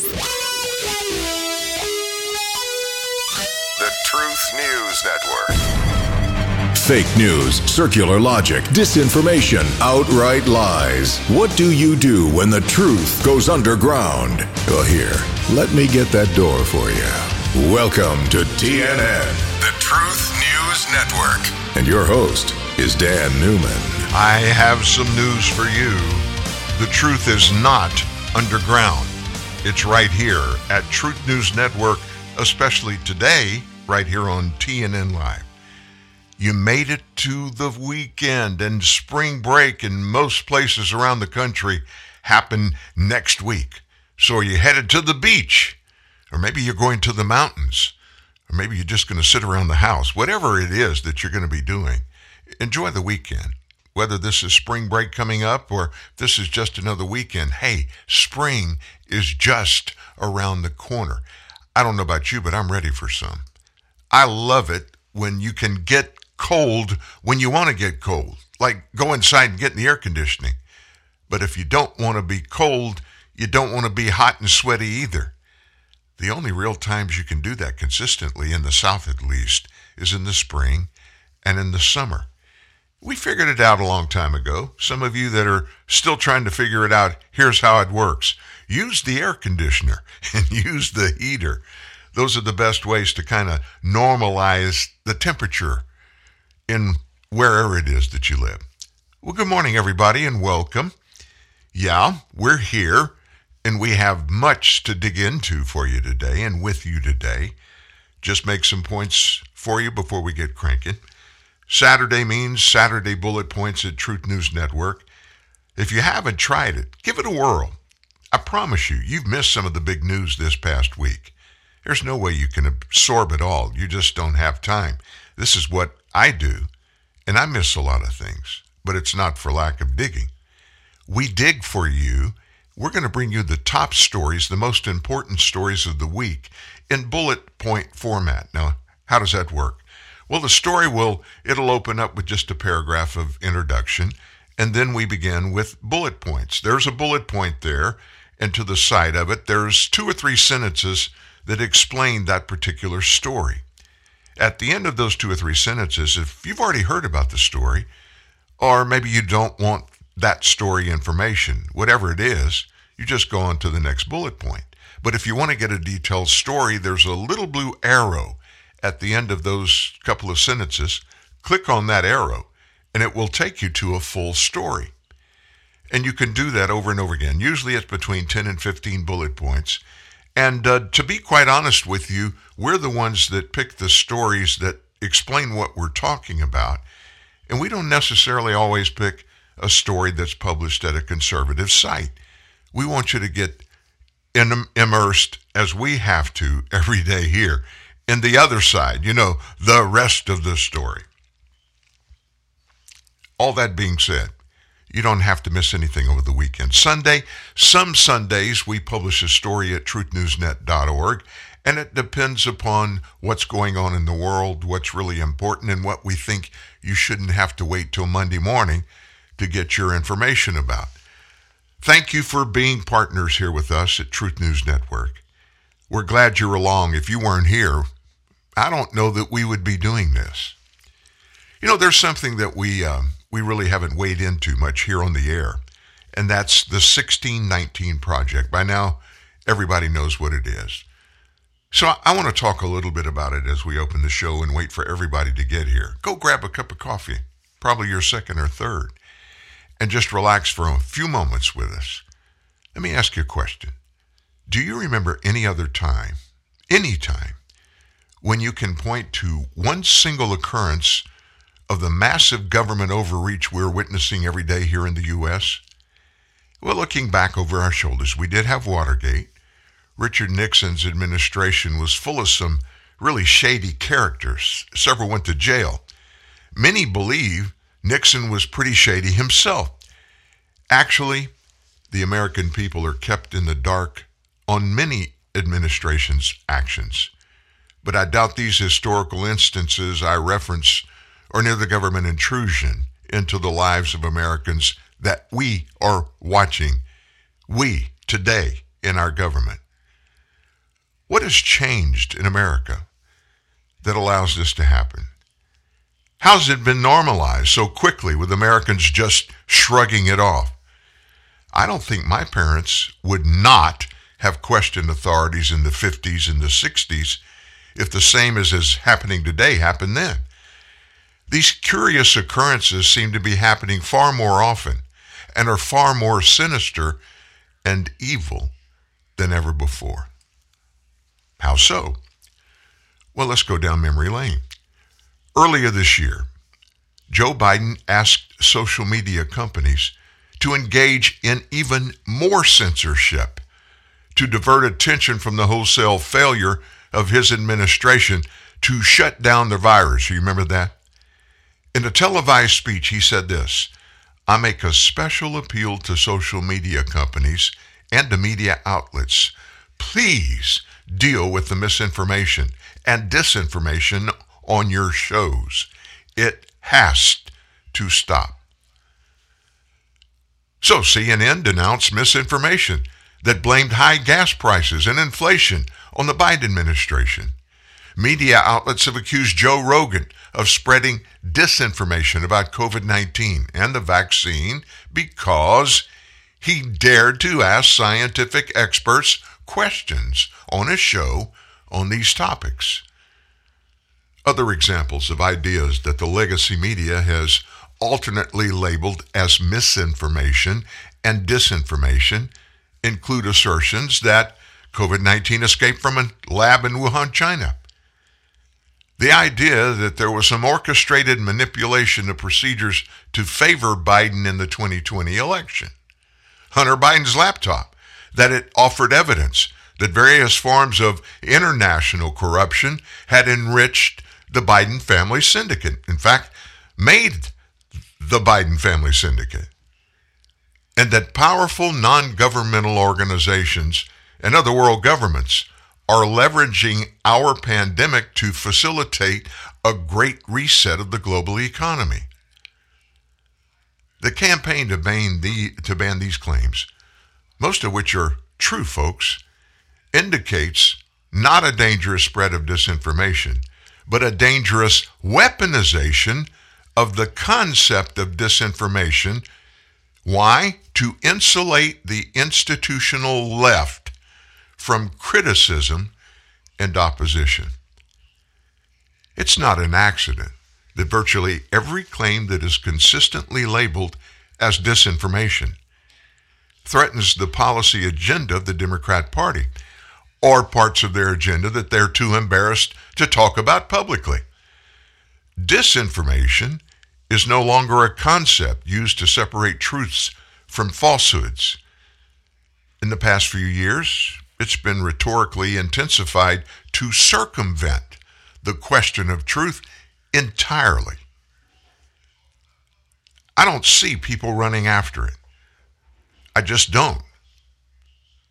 The Truth News Network. Fake news, circular logic, disinformation, outright lies. What do you do when the truth goes underground? Well, here, let me get that door for you. Welcome to TNN, the Truth News Network. And your host is Dan Newman. I have some news for you. The truth is not underground. It's right here at Truth News Network, especially today, right here on TNN Live. You made it to the weekend, and spring break in most places around the country happen next week. So are you headed to the beach? Or maybe you're going to the mountains? Or maybe you're just going to sit around the house? Whatever it is that you're going to be doing, enjoy the weekend whether this is spring break coming up or this is just another weekend. Hey, spring is just around the corner. I don't know about you, but I'm ready for some. I love it when you can get cold when you want to get cold, like go inside and get in the air conditioning. But if you don't want to be cold, you don't want to be hot and sweaty either. The only real times you can do that consistently, in the South at least, is in the spring and in the summer. We figured it out a long time ago. Some of you that are still trying to figure it out, here's how it works. Use the air conditioner and use the heater. Those are the best ways to kind of normalize the temperature in wherever it is that you live. Well, good morning, everybody, and welcome. Yeah, we're here, and we have much to dig into for you today and with you today. Just make some points for you before we get cranking. Saturday means Saturday bullet points at Truth News Network. If you haven't tried it, give it a whirl. I promise you, you've missed some of the big news this past week. There's no way you can absorb it all. You just don't have time. This is what I do, and I miss a lot of things, but it's not for lack of digging. We dig for you. We're going to bring you the top stories, the most important stories of the week in bullet point format. Now, how does that work? Well, the story will it'll open up with just a paragraph of introduction, and then we begin with bullet points. There's a bullet point there, and to the side of it, there's two or three sentences that explain that particular story. At the end of those two or three sentences, if you've already heard about the story, or maybe you don't want that story information, whatever it is, you just go on to the next bullet point. But if you want to get a detailed story, there's a little blue arrow at the end of those couple of sentences, click on that arrow and it will take you to a full story. And you can do that over and over again. Usually it's between 10 and 15 bullet points. And uh, to be quite honest with you, we're the ones that pick the stories that explain what we're talking about. And we don't necessarily always pick a story that's published at a conservative site. We want you to get in, immersed as we have to every day here in the other side, you know, the rest of the story. All that being said, you don't have to miss anything over the weekend. Sunday, some Sundays we publish a story at truthnewsnet.org, and it depends upon what's going on in the world, what's really important, and what we think you shouldn't have to wait till Monday morning to get your information about. Thank you for being partners here with us at Truth News Network. We're glad you're along. If you weren't here, I don't know that we would be doing this. You know, there's something that we um, we really haven't weighed into much here on the air, and that's the 1619 project. By now, everybody knows what it is. So I, I want to talk a little bit about it as we open the show and wait for everybody to get here. Go grab a cup of coffee, probably your second or third, and just relax for a few moments with us. Let me ask you a question. Do you remember any other time, any time, when you can point to one single occurrence of the massive government overreach we're witnessing every day here in the U.S.? Well, looking back over our shoulders, we did have Watergate. Richard Nixon's administration was full of some really shady characters. Several went to jail. Many believe Nixon was pretty shady himself. Actually, the American people are kept in the dark on many administrations' actions but I doubt these historical instances I reference are near the government intrusion into the lives of Americans that we are watching, we today in our government. What has changed in America that allows this to happen? How's it been normalized so quickly with Americans just shrugging it off? I don't think my parents would not have questioned authorities in the 50s and the 60s if the same as is happening today happened then. These curious occurrences seem to be happening far more often and are far more sinister and evil than ever before. How so? Well, let's go down memory lane. Earlier this year, Joe Biden asked social media companies to engage in even more censorship to divert attention from the wholesale failure of his administration to shut down the virus. You remember that? In a televised speech, he said this I make a special appeal to social media companies and to media outlets. Please deal with the misinformation and disinformation on your shows. It has to stop. So CNN denounced misinformation that blamed high gas prices and inflation on the Biden administration. Media outlets have accused Joe Rogan of spreading disinformation about COVID 19 and the vaccine because he dared to ask scientific experts questions on his show on these topics. Other examples of ideas that the legacy media has alternately labeled as misinformation and disinformation include assertions that COVID 19 escaped from a lab in Wuhan, China. The idea that there was some orchestrated manipulation of procedures to favor Biden in the 2020 election. Hunter Biden's laptop, that it offered evidence that various forms of international corruption had enriched the Biden family syndicate. In fact, made the Biden family syndicate. And that powerful non governmental organizations and other world governments are leveraging our pandemic to facilitate a great reset of the global economy. The campaign to ban, the, to ban these claims, most of which are true, folks, indicates not a dangerous spread of disinformation, but a dangerous weaponization of the concept of disinformation. Why? To insulate the institutional left from criticism and opposition. It's not an accident that virtually every claim that is consistently labeled as disinformation threatens the policy agenda of the Democrat Party or parts of their agenda that they're too embarrassed to talk about publicly. Disinformation is no longer a concept used to separate truths from falsehoods. In the past few years, it's been rhetorically intensified to circumvent the question of truth entirely. I don't see people running after it. I just don't.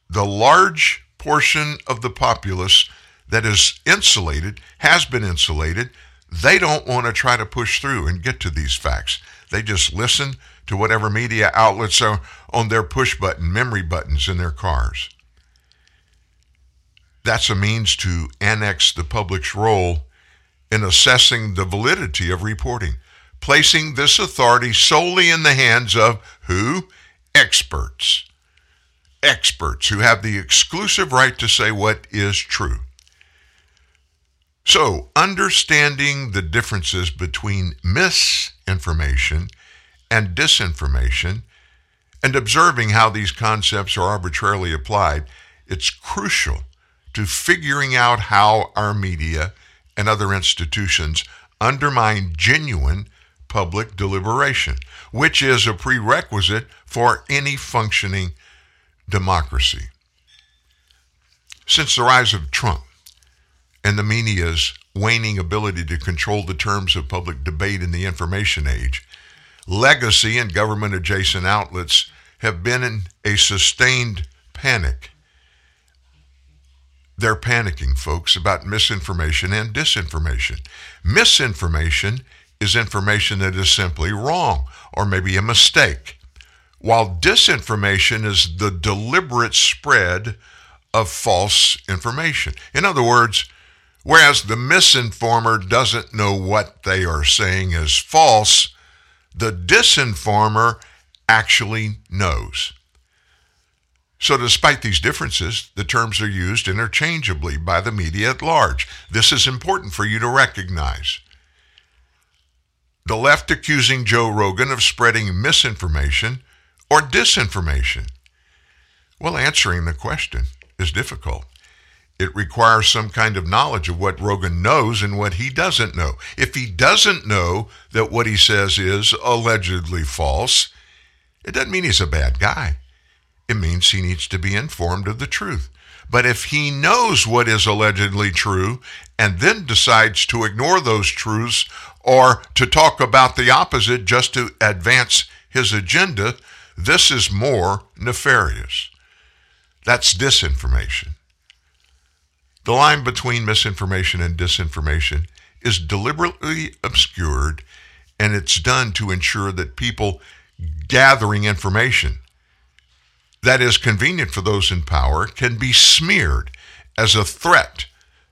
The large portion of the populace that is insulated, has been insulated, they don't want to try to push through and get to these facts. They just listen to whatever media outlets are on their push button, memory buttons in their cars. That's a means to annex the public's role in assessing the validity of reporting, placing this authority solely in the hands of who? Experts. Experts who have the exclusive right to say what is true. So, understanding the differences between misinformation and disinformation and observing how these concepts are arbitrarily applied, it's crucial to figuring out how our media and other institutions undermine genuine public deliberation, which is a prerequisite for any functioning democracy. Since the rise of Trump, and the media's waning ability to control the terms of public debate in the information age, legacy and government adjacent outlets have been in a sustained panic. They're panicking, folks, about misinformation and disinformation. Misinformation is information that is simply wrong or maybe a mistake, while disinformation is the deliberate spread of false information. In other words, whereas the misinformer doesn't know what they are saying is false, the disinformer actually knows. So, despite these differences, the terms are used interchangeably by the media at large. This is important for you to recognize. The left accusing Joe Rogan of spreading misinformation or disinformation. Well, answering the question is difficult. It requires some kind of knowledge of what Rogan knows and what he doesn't know. If he doesn't know that what he says is allegedly false, it doesn't mean he's a bad guy. It means he needs to be informed of the truth. But if he knows what is allegedly true and then decides to ignore those truths or to talk about the opposite just to advance his agenda, this is more nefarious. That's disinformation. The line between misinformation and disinformation is deliberately obscured, and it's done to ensure that people gathering information that is convenient for those in power can be smeared as a threat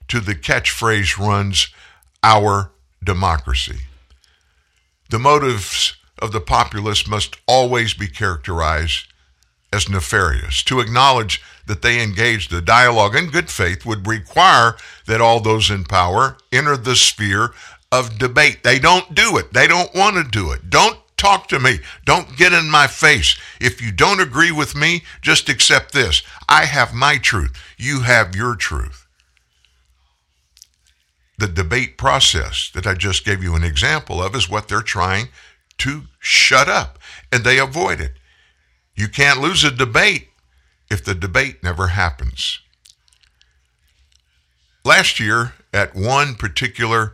to the catchphrase runs our democracy. The motives of the populace must always be characterized as nefarious. To acknowledge that they engaged the dialogue in good faith would require that all those in power enter the sphere of debate. They don't do it. They don't want to do it. Don't talk to me. Don't get in my face. If you don't agree with me, just accept this. I have my truth. You have your truth. The debate process that I just gave you an example of is what they're trying to shut up, and they avoid it. You can't lose a debate if the debate never happens. Last year, at one particular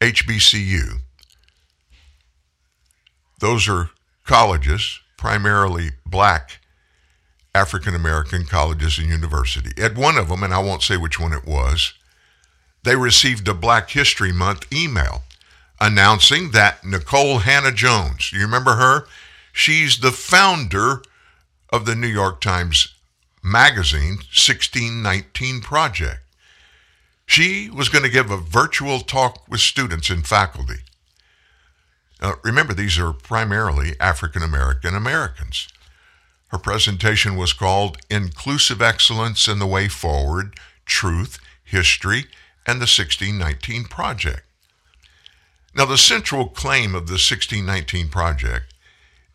HBCU, those are colleges, primarily black African American colleges and university. At one of them, and I won't say which one it was, they received a Black History Month email announcing that Nicole Hannah-Jones, you remember her? She's the founder of the New York Times Magazine 1619 Project. She was going to give a virtual talk with students and faculty. Now, remember, these are primarily African American Americans. Her presentation was called Inclusive Excellence and the Way Forward Truth, History, and the 1619 Project. Now, the central claim of the 1619 Project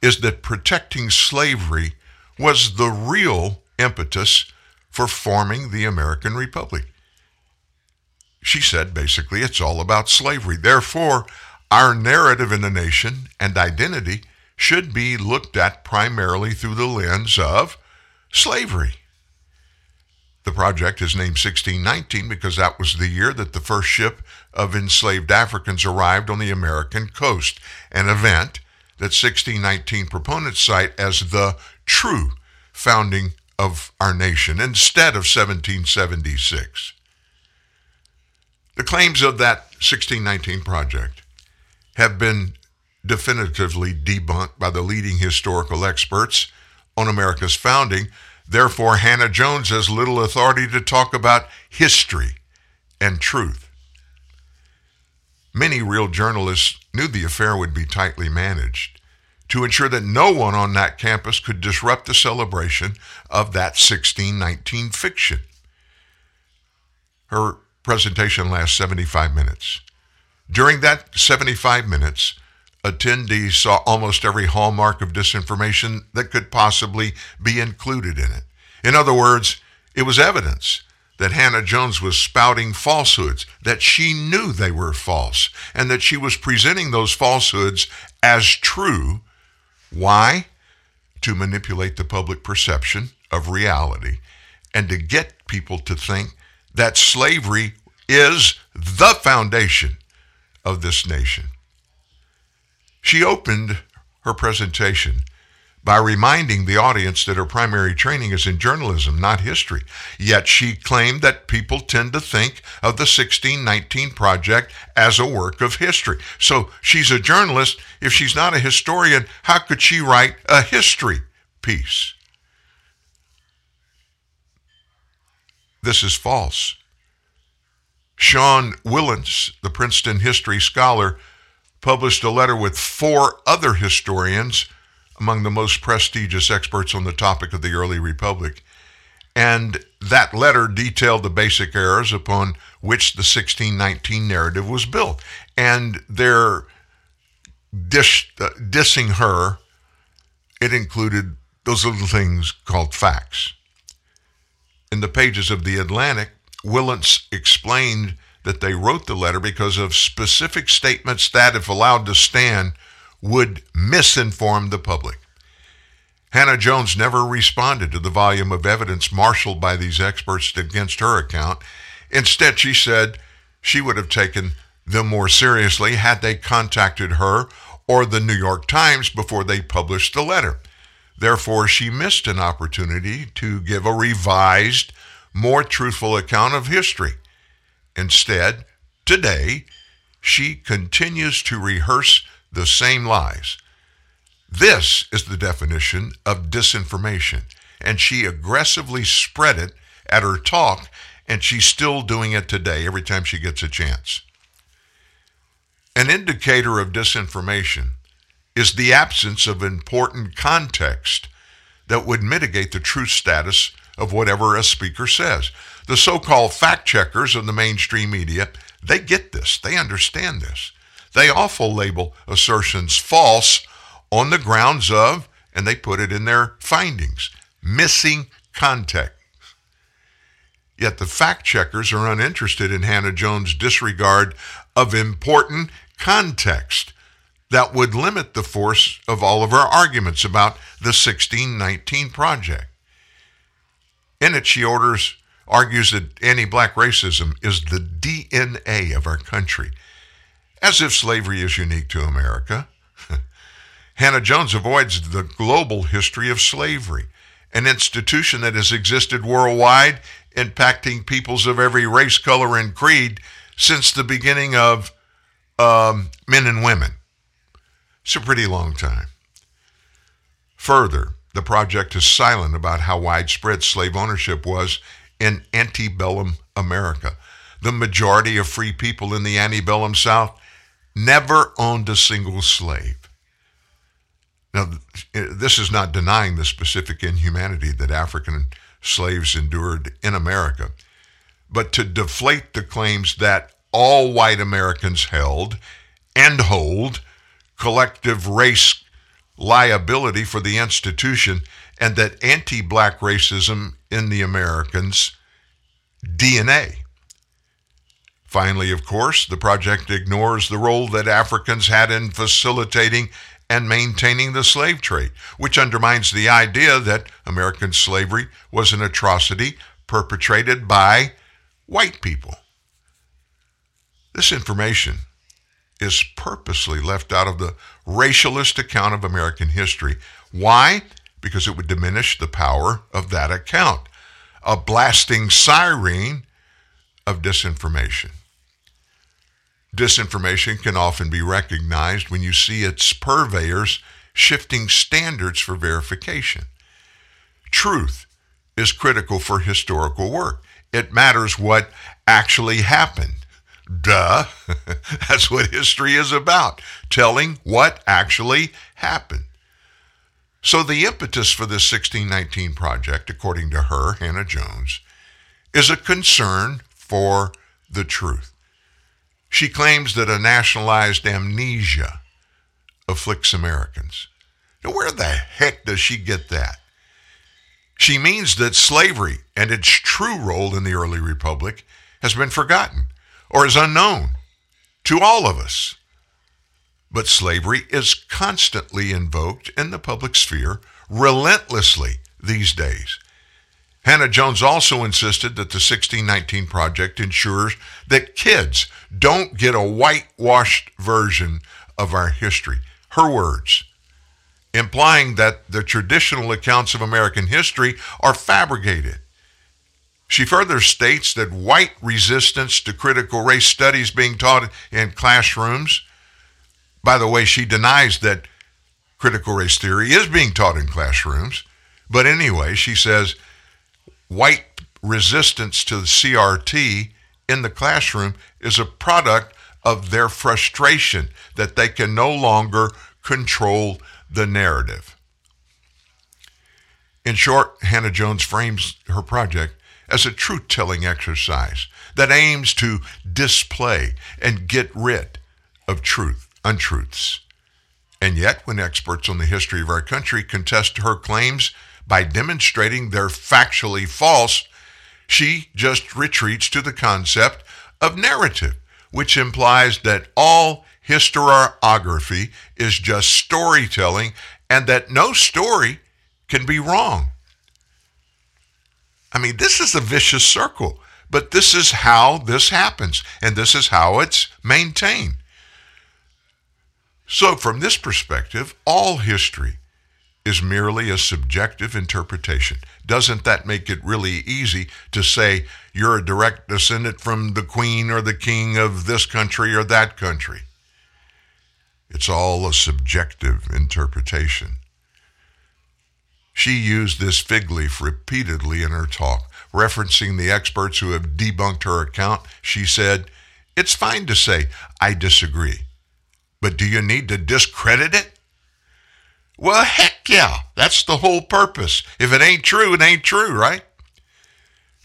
is that protecting slavery was the real impetus for forming the American Republic. She said basically it's all about slavery. Therefore, our narrative in the nation and identity should be looked at primarily through the lens of slavery. The project is named 1619 because that was the year that the first ship of enslaved Africans arrived on the American coast, an event that 1619 proponents cite as the true founding of our nation instead of 1776. The claims of that 1619 project have been definitively debunked by the leading historical experts on America's founding. Therefore, Hannah-Jones has little authority to talk about history and truth. Many real journalists knew the affair would be tightly managed to ensure that no one on that campus could disrupt the celebration of that 1619 fiction. Her presentation lasts 75 minutes. During that 75 minutes, attendees saw almost every hallmark of disinformation that could possibly be included in it. In other words, it was evidence that Hannah-Jones was spouting falsehoods, that she knew they were false, and that she was presenting those falsehoods as true. Why? To manipulate the public perception of reality and to get people to think that slavery is the foundation of this nation. She opened her presentation by reminding the audience that her primary training is in journalism, not history. Yet she claimed that people tend to think of the 1619 Project as a work of history. So she's a journalist. If she's not a historian, how could she write a history piece? this is false. Sean Wilentz, the Princeton history scholar, published a letter with four other historians, among the most prestigious experts on the topic of the early republic. And that letter detailed the basic errors upon which the 1619 narrative was built. And their dish, uh, dissing her, it included those little things called facts. In the pages of The Atlantic, Wilentz explained that they wrote the letter because of specific statements that, if allowed to stand, would misinform the public. Hannah Jones never responded to the volume of evidence marshaled by these experts against her account. Instead, she said she would have taken them more seriously had they contacted her or the New York Times before they published the letter. Therefore, she missed an opportunity to give a revised, more truthful account of history. Instead, today, she continues to rehearse the same lies. This is the definition of disinformation, and she aggressively spread it at her talk, and she's still doing it today every time she gets a chance. An indicator of disinformation is the absence of important context that would mitigate the truth status of whatever a speaker says. The so-called fact checkers of the mainstream media, they get this. They understand this. They also label assertions false on the grounds of, and they put it in their findings, missing context. Yet the fact checkers are uninterested in Hannah Jones' disregard of important context that would limit the force of all of her arguments about the 1619 project. In it, she orders, argues that anti-black racism is the DNA of our country, as if slavery is unique to America. Hannah Jones avoids the global history of slavery, an institution that has existed worldwide, impacting peoples of every race, color, and creed since the beginning of um, men and women. It's a pretty long time. Further, the project is silent about how widespread slave ownership was in antebellum America. The majority of free people in the antebellum South never owned a single slave. Now, this is not denying the specific inhumanity that African slaves endured in America, but to deflate the claims that all white Americans held and hold collective race liability for the institution and that anti black racism in the Americans' DNA. Finally, of course, the project ignores the role that Africans had in facilitating and maintaining the slave trade, which undermines the idea that American slavery was an atrocity perpetrated by white people. This information is purposely left out of the racialist account of American history. Why? Because it would diminish the power of that account, a blasting siren of disinformation. Disinformation can often be recognized when you see its purveyors shifting standards for verification. Truth is critical for historical work. It matters what actually happened. Duh. That's what history is about, telling what actually happened. So, the impetus for this 1619 project, according to her, Hannah Jones, is a concern for the truth. She claims that a nationalized amnesia afflicts Americans. Now, where the heck does she get that? She means that slavery and its true role in the early republic has been forgotten or is unknown to all of us. But slavery is constantly invoked in the public sphere relentlessly these days. Hannah Jones also insisted that the 1619 Project ensures that kids don't get a whitewashed version of our history. Her words, implying that the traditional accounts of American history are fabricated. She further states that white resistance to critical race studies being taught in classrooms, by the way, she denies that critical race theory is being taught in classrooms. But anyway, she says white resistance to the CRT in the classroom is a product of their frustration that they can no longer control the narrative. In short, Hannah Jones frames her project as a truth telling exercise that aims to display and get rid of truth, untruths. And yet, when experts on the history of our country contest her claims by demonstrating they're factually false, she just retreats to the concept of narrative, which implies that all historiography is just storytelling and that no story can be wrong. I mean, this is a vicious circle, but this is how this happens, and this is how it's maintained. So, from this perspective, all history is merely a subjective interpretation. Doesn't that make it really easy to say you're a direct descendant from the queen or the king of this country or that country? It's all a subjective interpretation. She used this fig leaf repeatedly in her talk, referencing the experts who have debunked her account. She said, It's fine to say, I disagree, but do you need to discredit it? Well, heck yeah, that's the whole purpose. If it ain't true, it ain't true, right?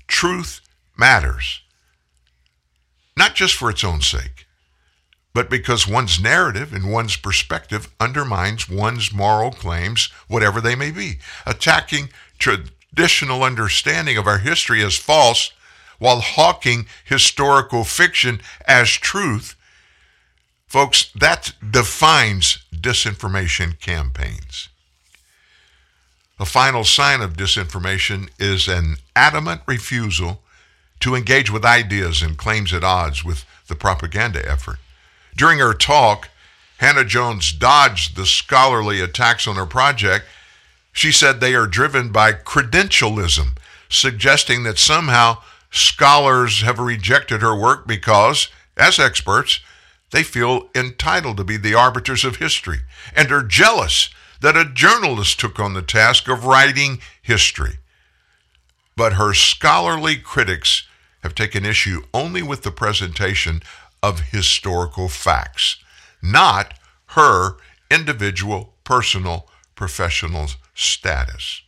Truth matters, not just for its own sake, but because one's narrative and one's perspective undermines one's moral claims, whatever they may be. Attacking traditional understanding of our history as false while hawking historical fiction as truth, folks, that defines disinformation campaigns. A final sign of disinformation is an adamant refusal to engage with ideas and claims at odds with the propaganda effort. During her talk, Hannah Jones dodged the scholarly attacks on her project. She said they are driven by credentialism, suggesting that somehow scholars have rejected her work because, as experts, they feel entitled to be the arbiters of history and are jealous that a journalist took on the task of writing history. But her scholarly critics have taken issue only with the presentation of historical facts, not her individual, personal, professional status.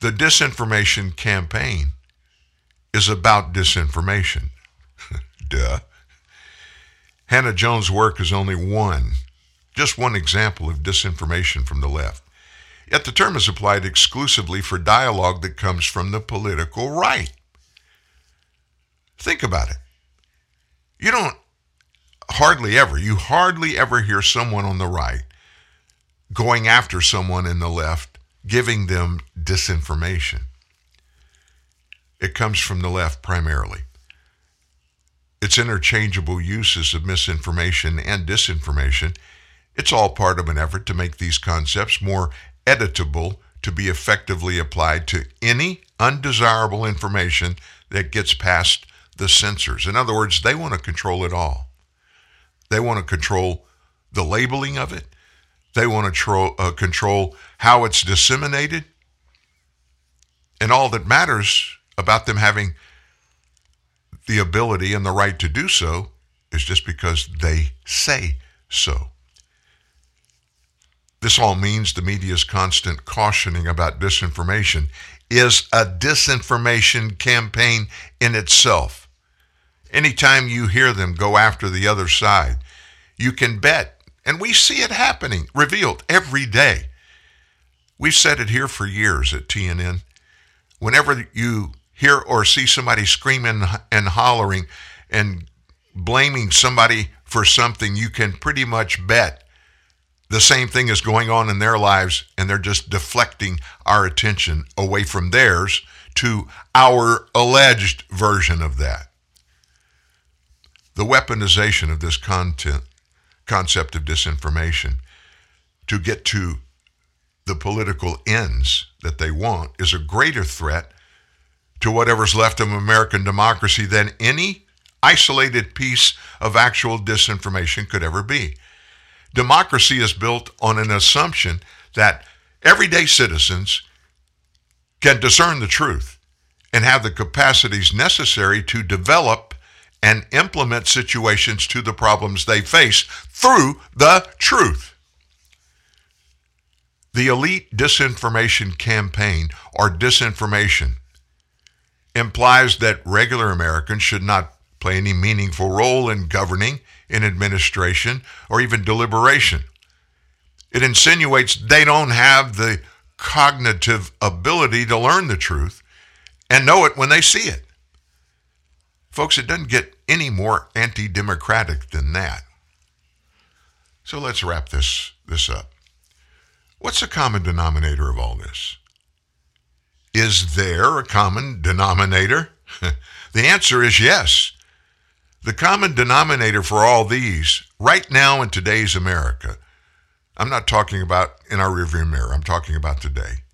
The disinformation campaign is about disinformation. Duh. Hannah Jones' work is only one, just one example of disinformation from the left. Yet the term is applied exclusively for dialogue that comes from the political right. Think about it. You don't hardly ever, you hardly ever hear someone on the right going after someone in the left, giving them disinformation. It comes from the left primarily. Its interchangeable uses of misinformation and disinformation, it's all part of an effort to make these concepts more editable to be effectively applied to any undesirable information that gets past the censors. In other words, they want to control it all. They want to control the labeling of it. They want to tro- uh, control how it's disseminated. And all that matters about them having the ability and the right to do so is just because they say so. This all means the media's constant cautioning about disinformation is a disinformation campaign in itself. Anytime you hear them go after the other side, you can bet, and we see it happening, revealed every day. We've said it here for years at TNN. Whenever you hear or see somebody screaming and hollering and blaming somebody for something, you can pretty much bet the same thing is going on in their lives, and they're just deflecting our attention away from theirs to our alleged version of that. The weaponization of this content concept of disinformation to get to the political ends that they want is a greater threat to whatever's left of American democracy than any isolated piece of actual disinformation could ever be. Democracy is built on an assumption that everyday citizens can discern the truth and have the capacities necessary to develop and implement situations to the problems they face through the truth. The elite disinformation campaign or disinformation implies that regular Americans should not play any meaningful role in governing, in administration, or even deliberation. It insinuates they don't have the cognitive ability to learn the truth and know it when they see it. Folks, it doesn't get any more anti democratic than that. So let's wrap this, this up. What's the common denominator of all this? Is there a common denominator? the answer is yes. The common denominator for all these, right now in today's America, I'm not talking about in our rearview mirror, I'm talking about today,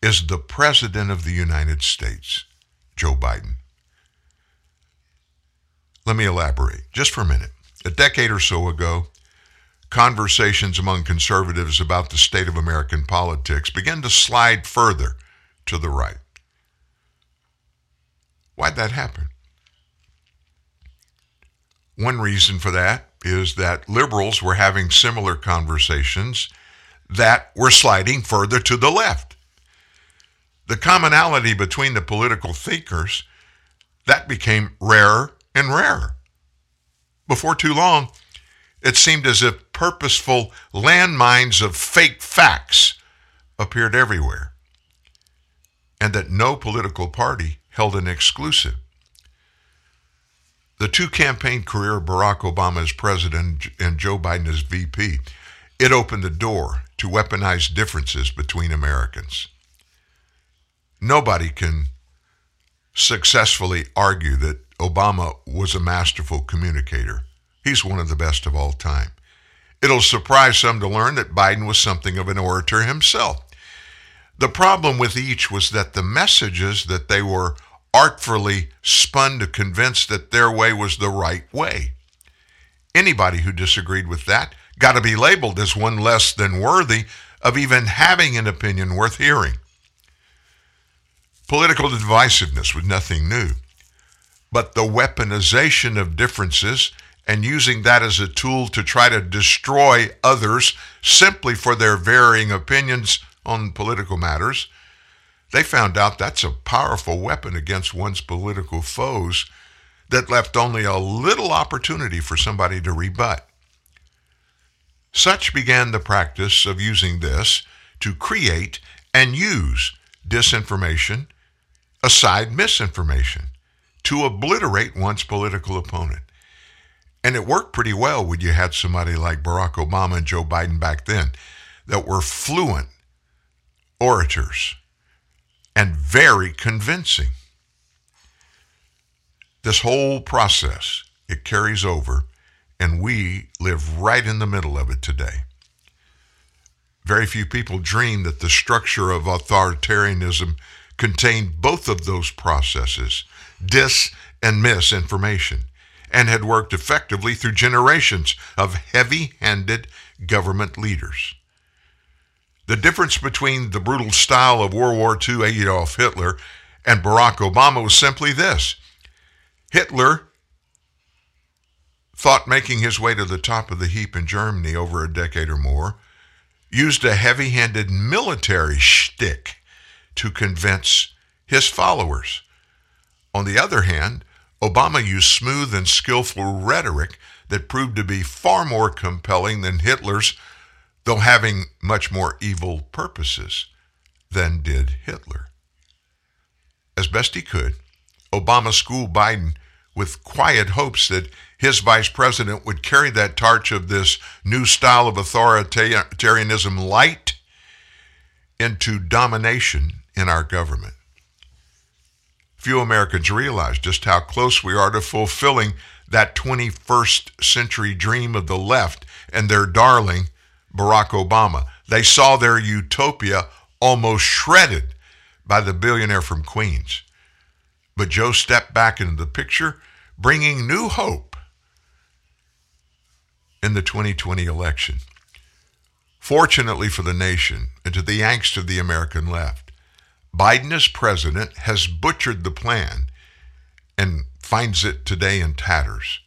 is the President of the United States, Joe Biden. Let me elaborate just for a minute. A decade or so ago, conversations among conservatives about the state of American politics began to slide further to the right. Why'd that happen? One reason for that is that liberals were having similar conversations that were sliding further to the left. The commonality between the political thinkers that became rarer and rarer. Before too long, it seemed as if purposeful landmines of fake facts appeared everywhere, and that no political party held an exclusive. The two campaign career of Barack Obama as president and Joe Biden as VP, it opened the door to weaponize differences between Americans. Nobody can successfully argue that Obama was a masterful communicator. He's one of the best of all time. It'll surprise some to learn that Biden was something of an orator himself. The problem with each was that the messages that they were artfully spun to convince that their way was the right way. Anybody who disagreed with that got to be labeled as one less than worthy of even having an opinion worth hearing. Political divisiveness was nothing new, but the weaponization of differences and using that as a tool to try to destroy others simply for their varying opinions on political matters they found out that's a powerful weapon against one's political foes that left only a little opportunity for somebody to rebut. Such began the practice of using this to create and use disinformation, aside misinformation, to obliterate one's political opponent. And it worked pretty well when you had somebody like Barack Obama and Joe Biden back then that were fluent orators and very convincing. This whole process, it carries over, and we live right in the middle of it today. Very few people dream that the structure of authoritarianism contained both of those processes, dis and misinformation, and had worked effectively through generations of heavy handed government leaders. The difference between the brutal style of World War II Adolf Hitler and Barack Obama was simply this Hitler thought making his way to the top of the heap in Germany over a decade or more used a heavy handed military shtick to convince his followers. On the other hand, Obama used smooth and skillful rhetoric that proved to be far more compelling than Hitler's though having much more evil purposes than did Hitler. As best he could, Obama schooled Biden with quiet hopes that his vice president would carry that torch of this new style of authoritarianism light into domination in our government. Few Americans realize just how close we are to fulfilling that 21st century dream of the left and their darling Barack Obama. They saw their utopia almost shredded by the billionaire from Queens. But Joe stepped back into the picture, bringing new hope in the 2020 election. Fortunately for the nation and to the angst of the American left, Biden, as president, has butchered the plan and finds it today in tatters.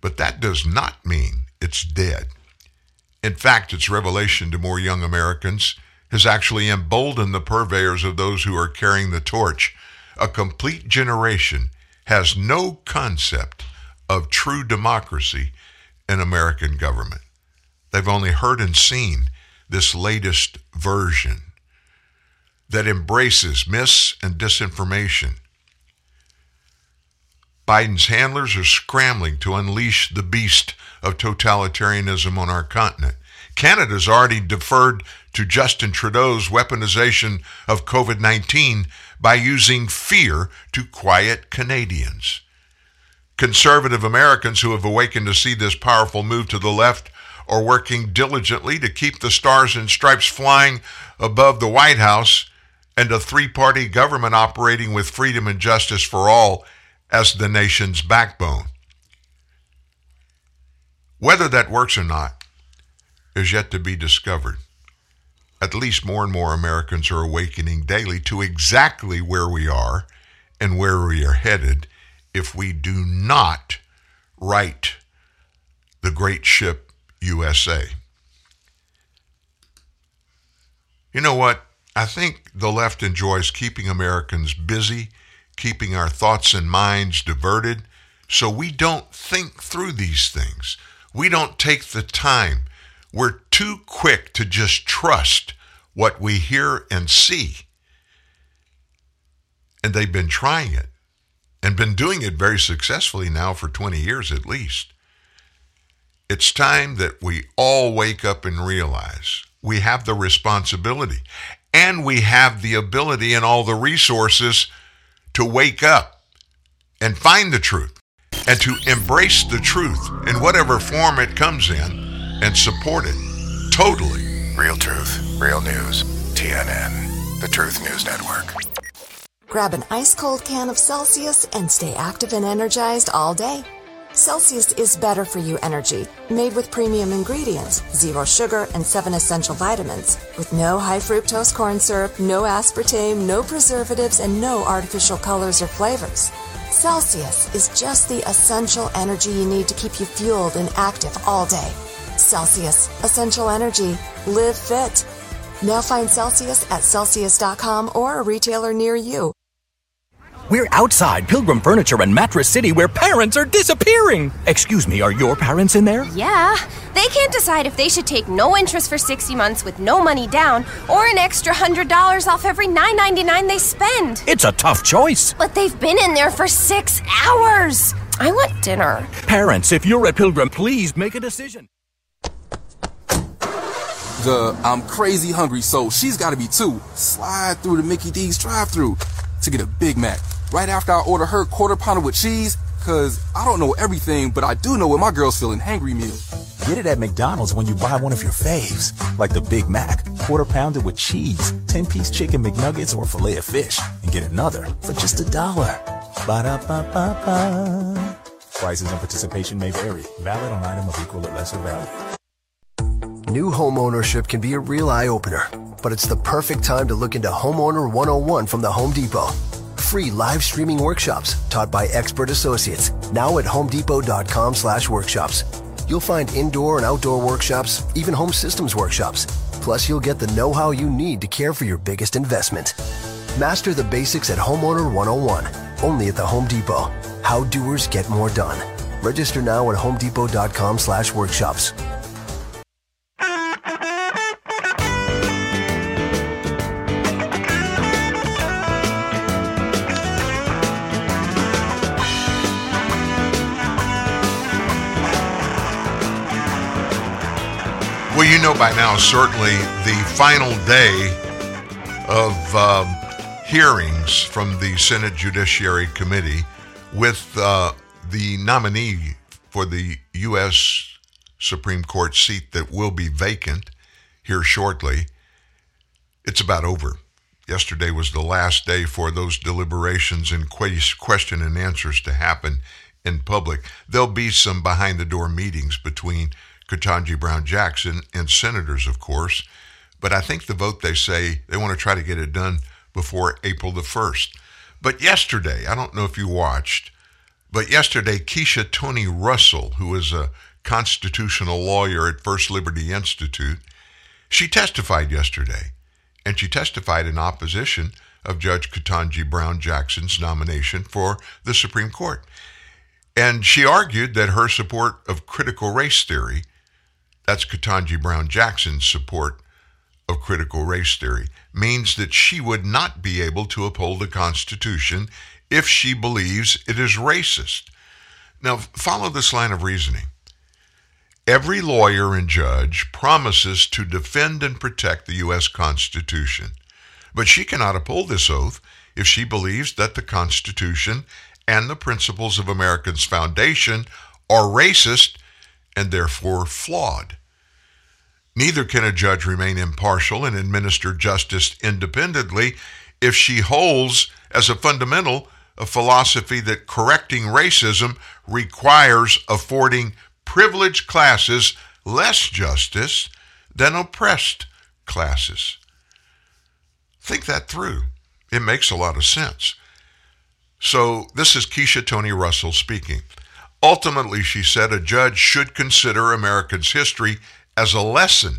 But that does not mean it's dead. In fact, its revelation to more young Americans has actually emboldened the purveyors of those who are carrying the torch. A complete generation has no concept of true democracy in American government. They've only heard and seen this latest version that embraces mis and disinformation. Biden's handlers are scrambling to unleash the beast of totalitarianism on our continent. Canada's already deferred to Justin Trudeau's weaponization of COVID 19 by using fear to quiet Canadians. Conservative Americans who have awakened to see this powerful move to the left are working diligently to keep the stars and stripes flying above the White House and a three party government operating with freedom and justice for all as the nation's backbone. Whether that works or not is yet to be discovered. At least more and more Americans are awakening daily to exactly where we are and where we are headed if we do not right the great ship USA. You know what? I think the left enjoys keeping Americans busy, keeping our thoughts and minds diverted, so we don't think through these things. We don't take the time. We're too quick to just trust what we hear and see. And they've been trying it and been doing it very successfully now for 20 years at least. It's time that we all wake up and realize we have the responsibility and we have the ability and all the resources to wake up and find the truth and to embrace the truth in whatever form it comes in and support it totally. Real truth, real news. TNN, the Truth News Network. Grab an ice cold can of Celsius and stay active and energized all day. Celsius is better for you energy, made with premium ingredients, zero sugar, and seven essential vitamins, with no high fructose corn syrup, no aspartame, no preservatives, and no artificial colors or flavors. Celsius is just the essential energy you need to keep you fueled and active all day. Celsius, essential energy. Live fit. Now find Celsius at Celsius.com or a retailer near you. We're outside Pilgrim Furniture and Mattress City where parents are disappearing. Excuse me, are your parents in there? Yeah. They can't decide if they should take no interest for 60 months with no money down or an extra $100 off every $9.99 they spend. It's a tough choice. But they've been in there for six hours. I want dinner. Parents, if you're at Pilgrim, please make a decision. The I'm crazy hungry, so she's gotta be too. Slide through the Mickey D's drive through to get a Big Mac right after I order her quarter pounder with cheese, cause I don't know everything, but I do know what my girl's feeling hangry meal. Get it at McDonald's when you buy one of your faves, like the Big Mac, quarter pounder with cheese, 10 piece chicken McNuggets, or filet of fish, and get another for just a dollar. Ba da ba ba ba. Prices and participation may vary. Valid on item of equal or lesser value. New home ownership can be a real eye opener, but it's the perfect time to look into Homeowner 101 from the Home Depot. Free live streaming workshops taught by expert associates now at homedepot.com slash workshops. You'll find indoor and outdoor workshops, even home systems workshops. Plus, you'll get the know how you need to care for your biggest investment. Master the basics at Homeowner 101, only at the Home Depot. How doers get more done. Register now at homedepot.com slash workshops. You know by now, certainly the final day of um, hearings from the Senate Judiciary Committee with uh, the nominee for the U.S. Supreme Court seat that will be vacant here shortly. It's about over. Yesterday was the last day for those deliberations and que- question and answers to happen in public. There'll be some behind the door meetings between Ketanji Brown Jackson and senators, of course. But I think the vote they say they want to try to get it done before April the 1st. But yesterday, I don't know if you watched, but yesterday, Keisha Toni Russell, who is a constitutional lawyer at First Liberty Institute, she testified yesterday, and she testified in opposition of Judge Ketanji Brown Jackson's nomination for the Supreme Court. And she argued that her support of critical race theory, that's Ketanji Brown Jackson's support of critical race theory, means that she would not be able to uphold the Constitution if she believes it is racist. Now, follow this line of reasoning. Every lawyer and judge promises to defend and protect the U.S. Constitution, but she cannot uphold this oath if she believes that the Constitution and the principles of America's foundation are racist and therefore flawed. Neither can a judge remain impartial and administer justice independently if she holds as a fundamental a philosophy that correcting racism requires affording privileged classes less justice than oppressed classes. Think that through. It makes a lot of sense. So, this is Keisha Toni Russell speaking. Ultimately, she said a judge should consider America's history as a lesson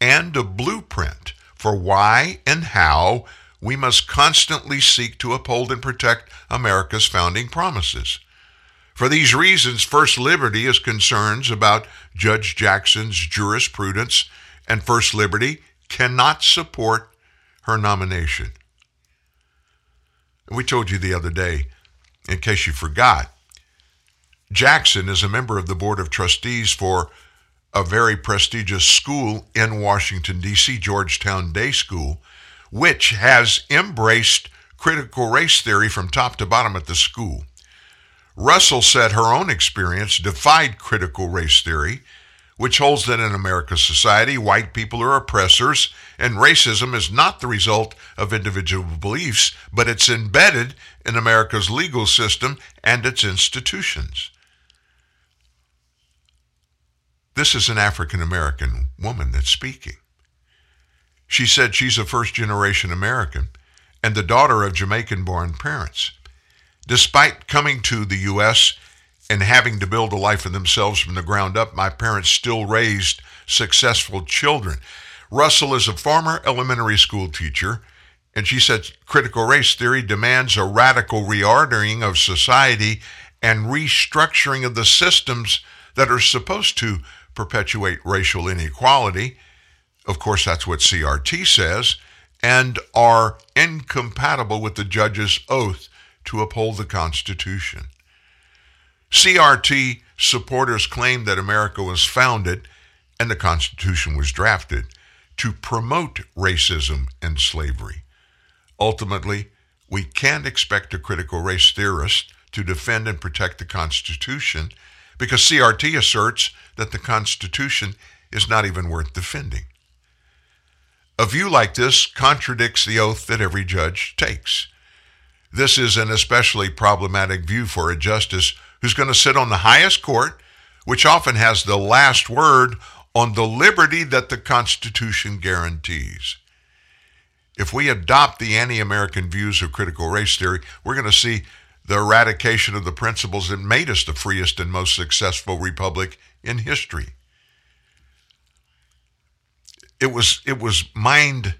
and a blueprint for why and how we must constantly seek to uphold and protect America's founding promises. For these reasons, First Liberty is concerns about Judge Jackson's jurisprudence, and First Liberty cannot support her nomination. We told you the other day, in case you forgot, Jackson is a member of the Board of Trustees for a very prestigious school in Washington, D.C., Georgetown Day School, which has embraced critical race theory from top to bottom at the school. Russell said her own experience defied critical race theory, which holds that in America's society, white people are oppressors, and racism is not the result of individual beliefs, but it's embedded in America's legal system and its institutions. This is an African American woman that's speaking. She said she's a first generation American and the daughter of Jamaican born parents. Despite coming to the U.S. and having to build a life for themselves from the ground up, my parents still raised successful children. Russell is a former elementary school teacher, and she said critical race theory demands a radical reordering of society and restructuring of the systems that are supposed to perpetuate racial inequality. Of course, that's what CRT says, and are incompatible with the judge's oath to uphold the Constitution. CRT supporters claim that America was founded and the Constitution was drafted to promote racism and slavery. Ultimately, we can't expect a critical race theorist to defend and protect the Constitution because CRT asserts that the Constitution is not even worth defending. A view like this contradicts the oath that every judge takes. This is an especially problematic view for a justice who's going to sit on the highest court, which often has the last word on the liberty that the Constitution guarantees. If we adopt the anti American views of critical race theory, we're going to see the eradication of the principles that made us the freest and most successful republic in history. It was, it was mind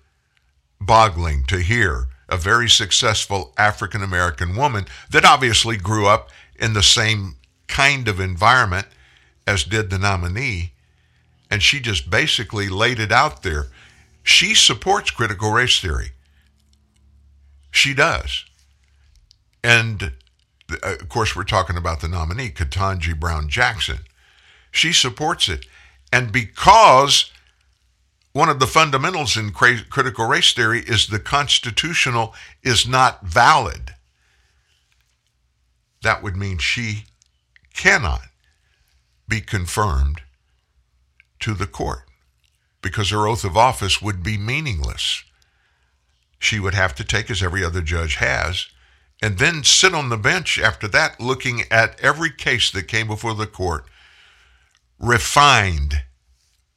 boggling to hear a very successful African American woman that obviously grew up in the same kind of environment as did the nominee. And she just basically laid it out there. She supports critical race theory. She does. And uh, of course, we're talking about the nominee, Ketanji Brown Jackson. She supports it. And because one of the fundamentals in critical race theory is the constitutional is not valid. That would mean she cannot be confirmed to the court because her oath of office would be meaningless. She would have to take, as every other judge has, and then sit on the bench after that looking at every case that came before the court, refined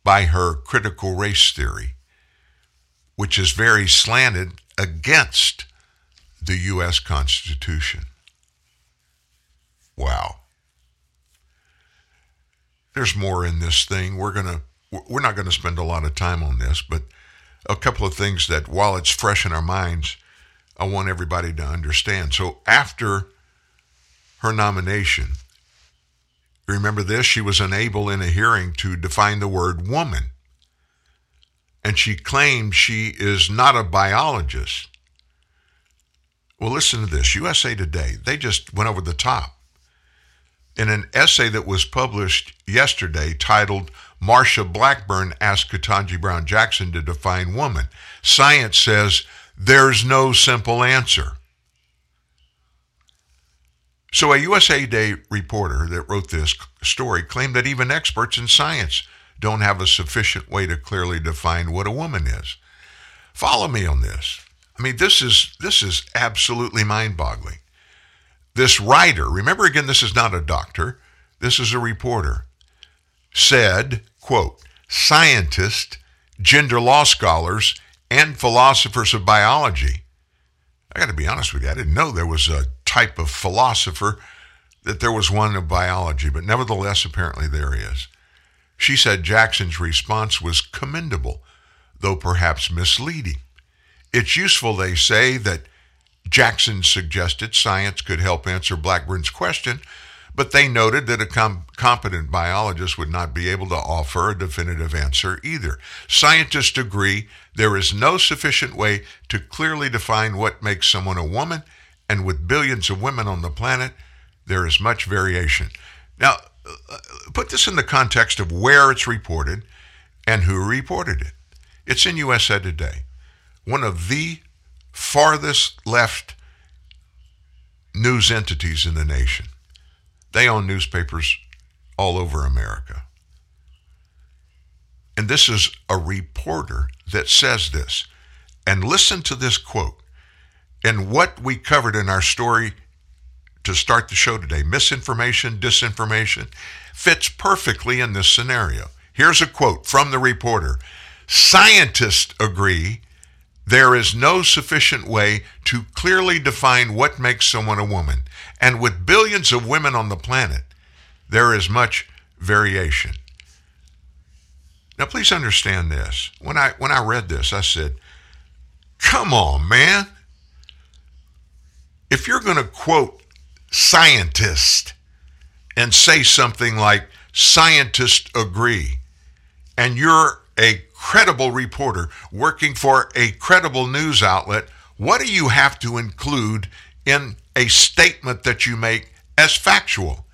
by her critical race theory, which is very slanted against the U.S. Constitution. Wow. There's more in this thing. We're gonna we're not going to spend a lot of time on this, but a couple of things that while it's fresh in our minds, I want everybody to understand. So after her nomination, remember this, she was unable in a hearing to define the word woman. And she claimed she is not a biologist. Well, listen to this USA Today, they just went over the top. In an essay that was published yesterday titled Marsha Blackburn asked Ketanji Brown Jackson to define woman. Science says there's no simple answer. So, a USA Today reporter that wrote this story claimed that even experts in science don't have a sufficient way to clearly define what a woman is. Follow me on this. I mean, this is this is absolutely mind-boggling. This writer, remember again, this is not a doctor, this is a reporter, said, quote, scientists, gender law scholars, and philosophers of biology. I got to be honest with you, I didn't know there was a type of philosopher that there was one of biology, but nevertheless, apparently there is. She said Jackson's response was commendable, though perhaps misleading. It's useful, they say, that Jackson suggested science could help answer Blackburn's question, but they noted that a com- competent biologist would not be able to offer a definitive answer either. Scientists agree there is no sufficient way to clearly define what makes someone a woman, and with billions of women on the planet, there is much variation. Now, uh, put this in the context of where it's reported and who reported it. It's in USA Today, one of the farthest left news entities in the nation. They own newspapers all over America. And this is a reporter that says this. And listen to this quote. And what we covered in our story to start the show today misinformation, disinformation fits perfectly in this scenario. Here's a quote from the reporter Scientists agree there is no sufficient way to clearly define what makes someone a woman. And with billions of women on the planet, there is much variation. Now please understand this. When I when I read this, I said, "Come on, man. If you're going to quote scientist and say something like scientists agree and you're a credible reporter working for a credible news outlet, what do you have to include in a statement that you make as factual?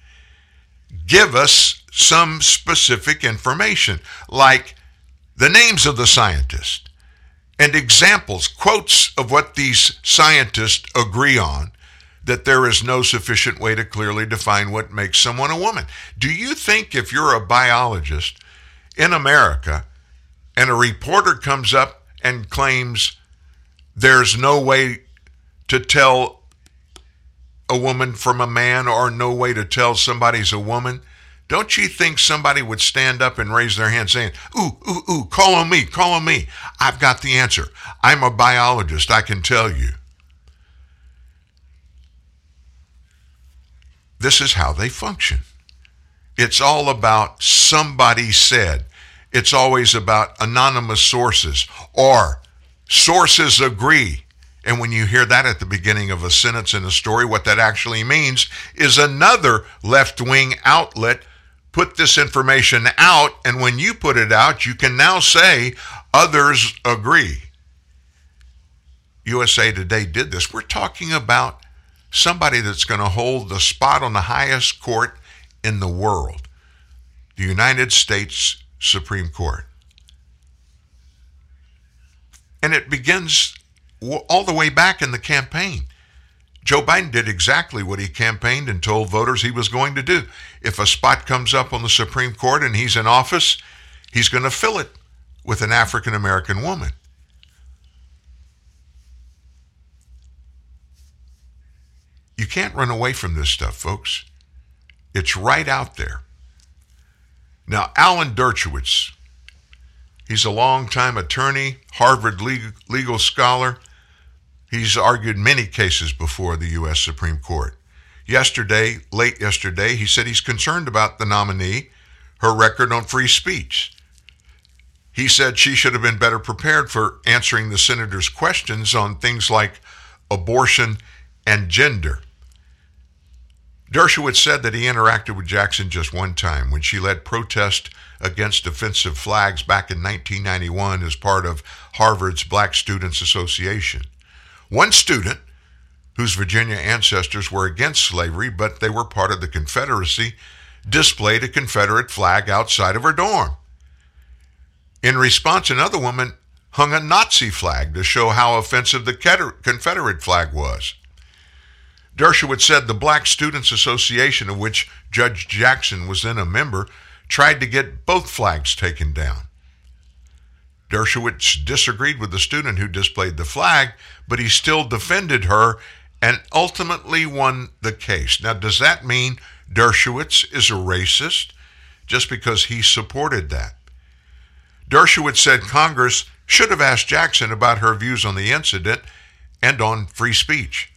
Give us some specific information, like the names of the scientists and examples, quotes of what these scientists agree on, that there is no sufficient way to clearly define what makes someone a woman. Do you think if you're a biologist in America, and a reporter comes up and claims there's no way to tell a woman from a man or no way to tell somebody's a woman, don't you think somebody would stand up and raise their hand saying, Ooh, ooh, ooh, call on me, call on me. I've got the answer. I'm a biologist. I can tell you. This is how they function. It's all about somebody said. It's always about anonymous sources or sources agree. And when you hear that at the beginning of a sentence in a story, what that actually means is another left wing outlet put this information out. And when you put it out, you can now say others agree. USA Today did this. We're talking about somebody that's going to hold the spot on the highest court in the world, the United States Supreme Court. And it begins all the way back in the campaign. Joe Biden did exactly what he campaigned and told voters he was going to do. If a spot comes up on the Supreme Court and he's in office, he's going to fill it with an African American woman. You can't run away from this stuff, folks. It's right out there. Now, Alan Dershowitz, he's a longtime attorney, Harvard legal scholar, He's argued many cases before the U.S. Supreme Court. Yesterday, late yesterday, he said he's concerned about the nominee, her record on free speech. He said she should have been better prepared for answering the senator's questions on things like abortion and gender. Dershowitz said that he interacted with Jackson just one time when she led protest against offensive flags back in 1991 as part of Harvard's Black Students Association. One student, whose Virginia ancestors were against slavery but they were part of the Confederacy, displayed a Confederate flag outside of her dorm. In response, another woman hung a Nazi flag to show how offensive the Confederate flag was. Dershowitz said the Black Students Association, of which Judge Jackson was then a member, tried to get both flags taken down. Dershowitz disagreed with the student who displayed the flag, but he still defended her and ultimately won the case. Now, does that mean Dershowitz is a racist just because he supported that? Dershowitz said Congress should have asked Jackson about her views on the incident and on free speech.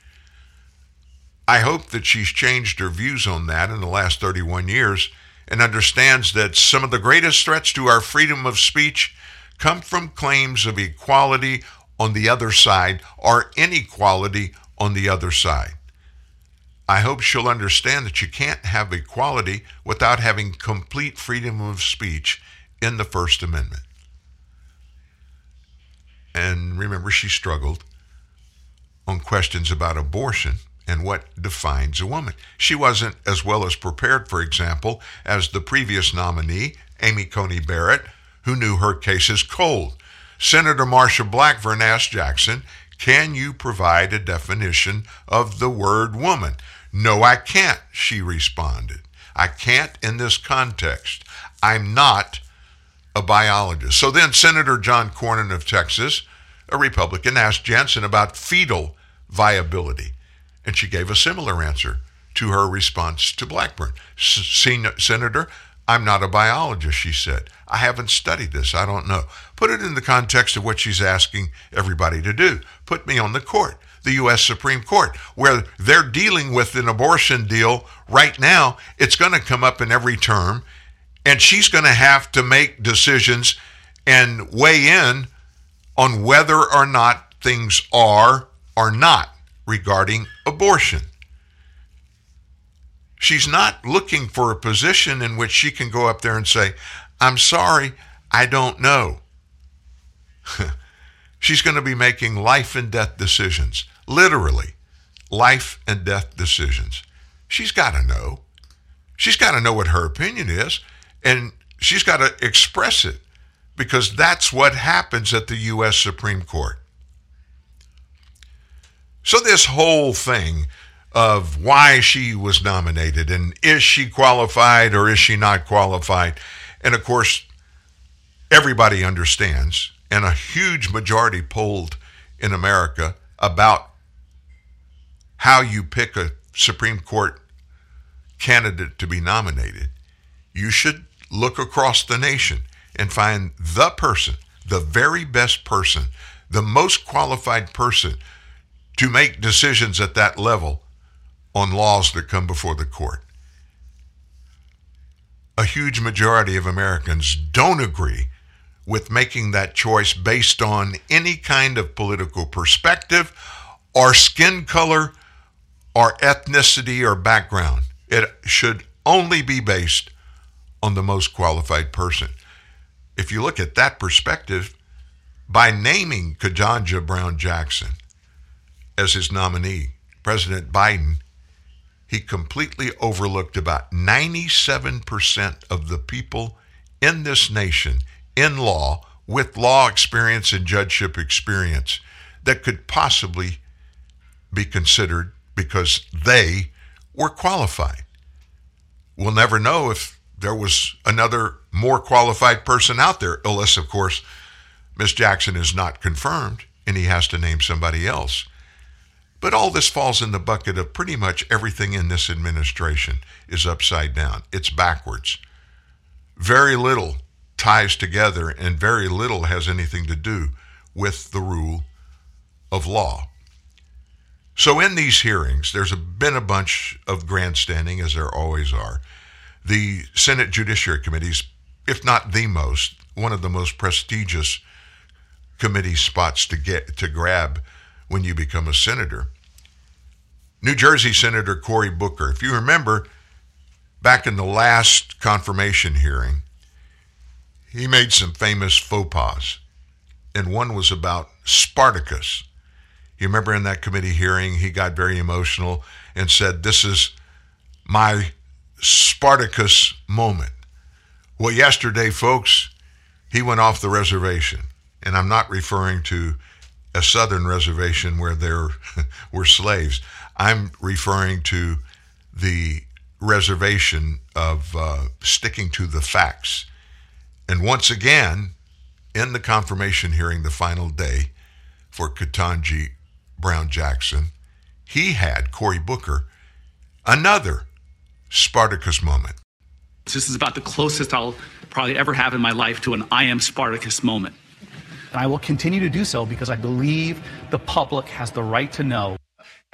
I hope that she's changed her views on that in the last 31 years and understands that some of the greatest threats to our freedom of speech come from claims of equality on the other side or inequality on the other side. I hope she'll understand that you can't have equality without having complete freedom of speech in the First Amendment. And remember, she struggled on questions about abortion and what defines a woman. She wasn't as well as prepared, for example, as the previous nominee, Amy Coney Barrett, who knew her case cases cold. Senator Marsha Blackburn asked Jackson, Can you provide a definition of the word woman? No, I can't, she responded. I can't in this context. I'm not a biologist. So then Senator John Cornyn of Texas, a Republican, asked Jensen about fetal viability. And she gave a similar answer to her response to Blackburn. Senator, I'm not a biologist, she said. I haven't studied this. I don't know. Put it in the context of what she's asking everybody to do. Put me on the court, the U.S. Supreme Court, where they're dealing with an abortion deal right now. It's going to come up in every term, and she's going to have to make decisions and weigh in on whether or not things are or not regarding abortion. She's not looking for a position in which she can go up there and say, I'm sorry, I don't know. She's going to be making life and death decisions, literally, life and death decisions. She's got to know. She's got to know what her opinion is, and she's got to express it because that's what happens at the U.S. Supreme Court. So, this whole thing of why she was nominated and is she qualified or is she not qualified? And of course, everybody understands, and a huge majority polled in America about how you pick a Supreme Court candidate to be nominated. You should look across the nation and find the person, the very best person, the most qualified person to make decisions at that level on laws that come before the court. A huge majority of Americans don't agree with making that choice based on any kind of political perspective or skin color or ethnicity or background. It should only be based on the most qualified person. If you look at that perspective, by naming Ketanji Brown Jackson, as his nominee, President Biden, he completely overlooked about 97% of the people in this nation in law with law experience and judgeship experience that could possibly be considered because they were qualified. We'll never know if there was another more qualified person out there, unless, of course, Ms. Jackson is not confirmed and he has to name somebody else. But all this falls in the bucket of pretty much everything in this administration is upside down. It's backwards. Very little ties together, and very little has anything to do with the rule of law. So, in these hearings, there's been a bunch of grandstanding, as there always are. The Senate Judiciary Committees, if not the most, one of the most prestigious committee spots to get to grab when you become a senator. New Jersey Senator Cory Booker, if you remember, back in the last confirmation hearing, he made some famous faux pas, and one was about Spartacus. You remember in that committee hearing, he got very emotional and said, This is my Spartacus moment. Well, yesterday, folks, he went off the reservation. And I'm not referring to a southern reservation where there were slaves. I'm referring to the reservation of uh, sticking to the facts. And once again, in the confirmation hearing, the final day for Ketanji Brown Jackson, he had Cory Booker another Spartacus moment. This is about the closest I'll probably ever have in my life to an I am Spartacus moment. And I will continue to do so because I believe the public has the right to know.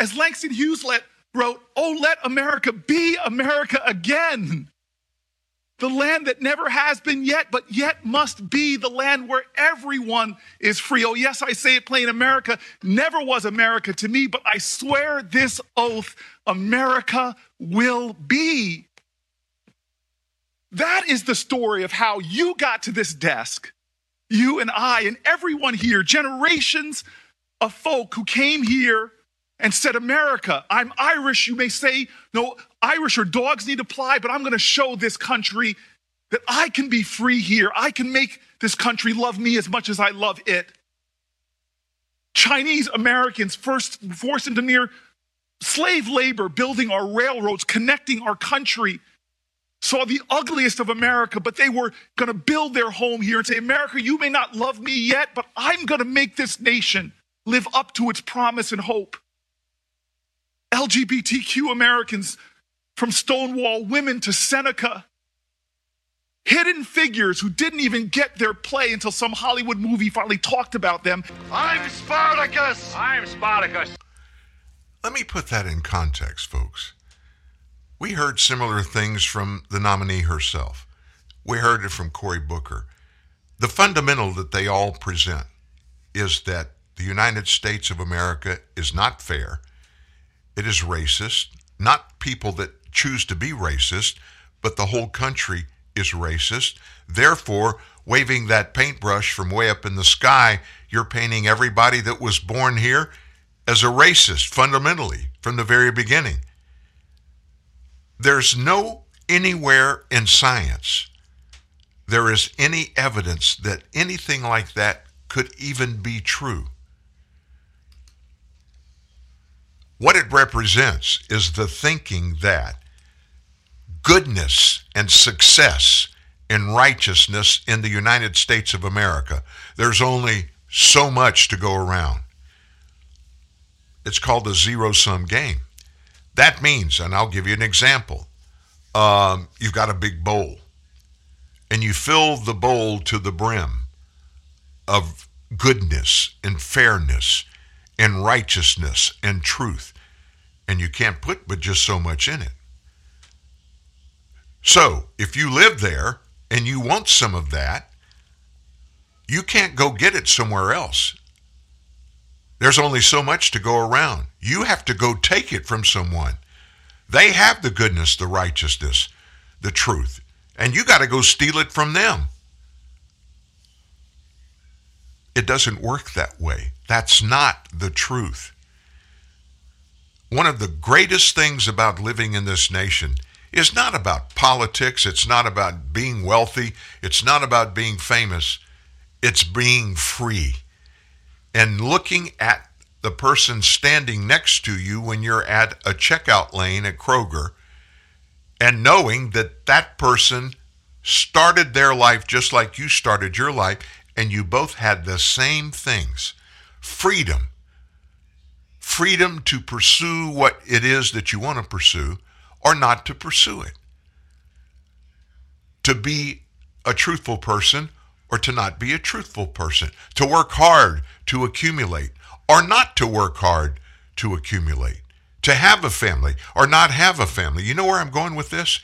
As Langston Hughes wrote, Oh, let America be America again the land that never has been yet, but yet must be the land where everyone is free. Oh, yes, I say it plain America never was America to me, but I swear this oath America will be. That is the story of how you got to this desk, you and I, and everyone here, generations of folk who came here and said, America, I'm Irish. You may say, no, Irish or dogs need apply, but I'm going to show this country that I can be free here. I can make this country love me as much as I love it. Chinese Americans first forced into near slave labor, building our railroads, connecting our country, saw the ugliest of America, but they were going to build their home here and say, America, you may not love me yet, but I'm going to make this nation live up to its promise and hope. LGBTQ Americans from Stonewall women to Seneca. Hidden figures who didn't even get their play until some Hollywood movie finally talked about them. I'm Spartacus! I'm Spartacus! Let me put that in context, folks. We heard similar things from the nominee herself. We heard it from Cory Booker. The fundamental that they all present is that the United States of America is not fair. It is racist, not people that choose to be racist, but the whole country is racist. Therefore, waving that paintbrush from way up in the sky, you're painting everybody that was born here as a racist fundamentally from the very beginning. There's no anywhere in science there is any evidence that anything like that could even be true. What it represents is the thinking that goodness and success and righteousness in the United States of America. There's only so much to go around. It's called a zero sum game. That means, and I'll give you an example um, you've got a big bowl, and you fill the bowl to the brim of goodness and fairness and righteousness and truth, and you can't put but just so much in it. So, if you live there and you want some of that, you can't go get it somewhere else. There's only so much to go around. You have to go take it from someone. They have the goodness, the righteousness, the truth, and you got to go steal it from them. It doesn't work that way. That's not the truth. One of the greatest things about living in this nation is not about politics. It's not about being wealthy. It's not about being famous. It's being free and looking at the person standing next to you when you're at a checkout lane at Kroger and knowing that that person started their life just like you started your life and you both had the same things freedom freedom to pursue what it is that you want to pursue or not to pursue it. To be a truthful person or to not be a truthful person. To work hard to accumulate or not to work hard to accumulate, to have a family or not have a family. You know where I'm going with this?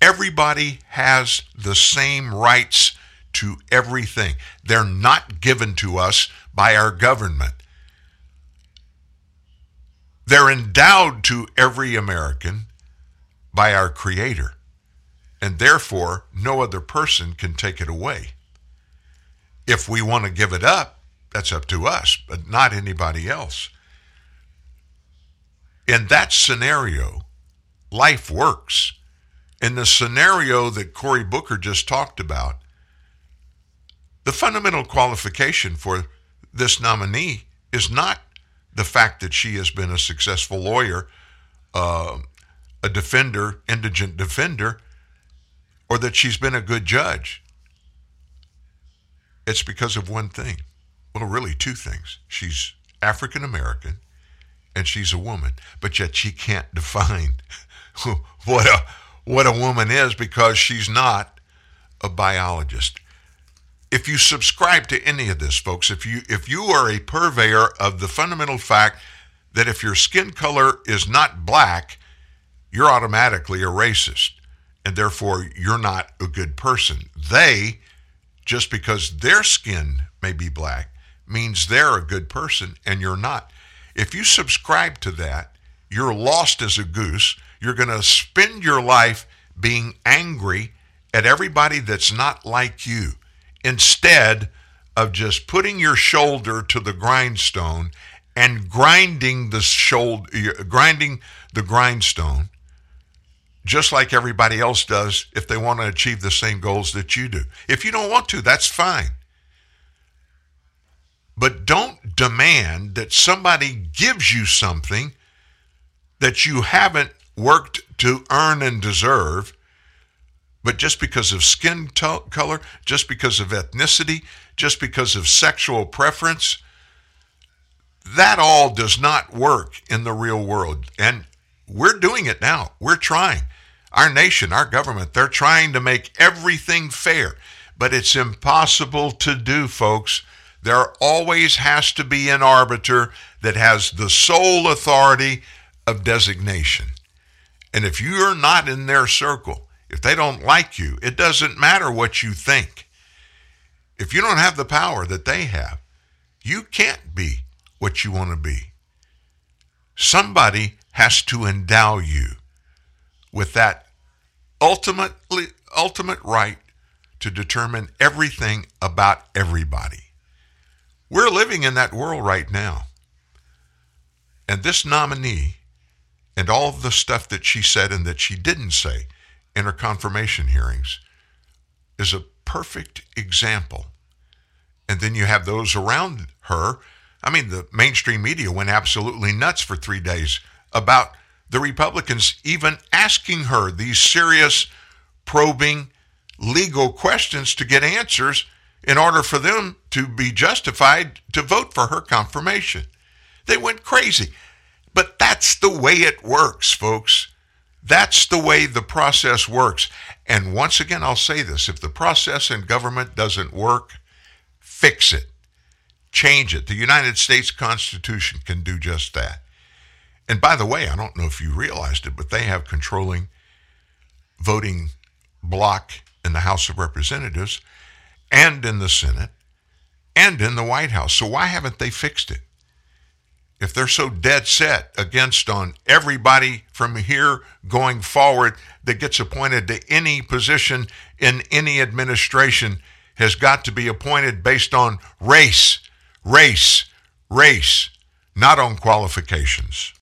Everybody has the same rights to everything. They're not given to us by our government. They're endowed to every American by our Creator, and therefore no other person can take it away. If we want to give it up, that's up to us, but not anybody else. In that scenario, life works. In the scenario that Cory Booker just talked about, the fundamental qualification for this nominee is not the fact that she has been a successful lawyer, uh, a defender, indigent defender, or that she's been a good judge. It's because of one thing. Well, really, two things. She's African American and she's a woman, but yet she can't define what a what a woman is because she's not a biologist. If you subscribe to any of this, folks, if you if you are a purveyor of the fundamental fact that if your skin color is not black, you're automatically a racist, and therefore you're not a good person. They, just because their skin may be black, means they're a good person and you're not. If you subscribe to that, you're lost as a goose. You're going to spend your life being angry at everybody that's not like you instead of just putting your shoulder to the grindstone and grinding the shoulder grinding the grindstone just like everybody else does if they want to achieve the same goals that you do. If you don't want to, that's fine. But don't demand that somebody gives you something that you haven't worked to earn and deserve, but just because of skin color, just because of ethnicity, just because of sexual preference, that all does not work in the real world. And we're doing it now. We're trying. Our nation, our government, they're trying to make everything fair, but it's impossible to do, folks there always has to be an arbiter that has the sole authority of designation. And if you're not in their circle, if they don't like you, it doesn't matter what you think. If you don't have the power that they have, you can't be what you want to be. Somebody has to endow you with that ultimately ultimate right to determine everything about everybody. We're living in that world right now. And this nominee and all the stuff that she said and that she didn't say in her confirmation hearings is a perfect example. And then you have those around her. I mean, the mainstream media went absolutely nuts for three days about the Republicans even asking her these serious, probing, legal questions to get answers in order for them to be justified to vote for her confirmation. They went crazy. But that's the way it works, folks. That's the way the process works. And once again, I'll say this if the process in government doesn't work, fix it, change it. The United States Constitution can do just that. And by the way, I don't know if you realized it, but they have controlling voting bloc in the House of Representatives and in the Senate and in the White House. So why haven't they fixed it? If they're so dead set against on everybody from here going forward that gets appointed to any position in any administration has got to be appointed based on race, race, race, not on qualifications.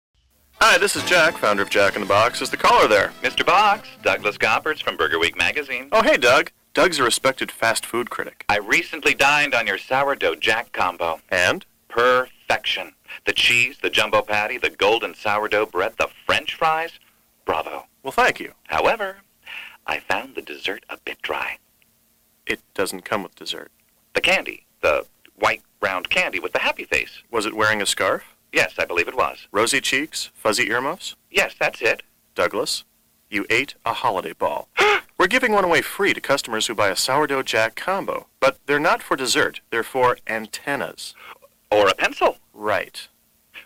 Hi, this is Jack, founder of Jack in the Box. Is the caller there? Mr. Box, Douglas Gompertz from Burger Week magazine. Oh, hey, Doug. Doug's a respected fast food critic. I recently dined on your sourdough jack combo. And? Perfection. The cheese, the jumbo patty, the golden sourdough bread, the french fries. Bravo. Well, thank you. However, I found the dessert a bit dry. It doesn't come with dessert. The candy, the white round candy with the happy face. Was it wearing a scarf? Yes, I believe it was. Rosy cheeks, fuzzy earmuffs? Yes, that's it. Douglas, you ate a holiday ball. We're giving one away free to customers who buy a sourdough jack combo, but they're not for dessert. They're for antennas. Or a pencil. Right.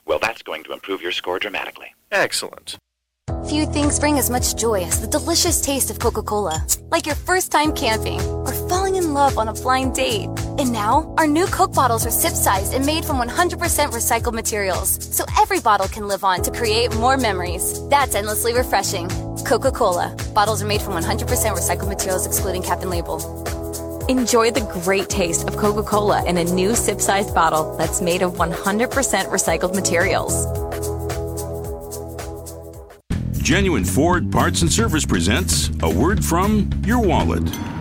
Well, that's going to improve your score dramatically. Excellent. Few things bring as much joy as the delicious taste of Coca Cola. Like your first time camping or falling in love on a blind date. And now, our new Coke bottles are sip sized and made from 100% recycled materials. So every bottle can live on to create more memories. That's endlessly refreshing. Coca Cola. Bottles are made from 100% recycled materials, excluding cap and label. Enjoy the great taste of Coca Cola in a new sip sized bottle that's made of 100% recycled materials. Genuine Ford Parts and Service presents a word from your wallet.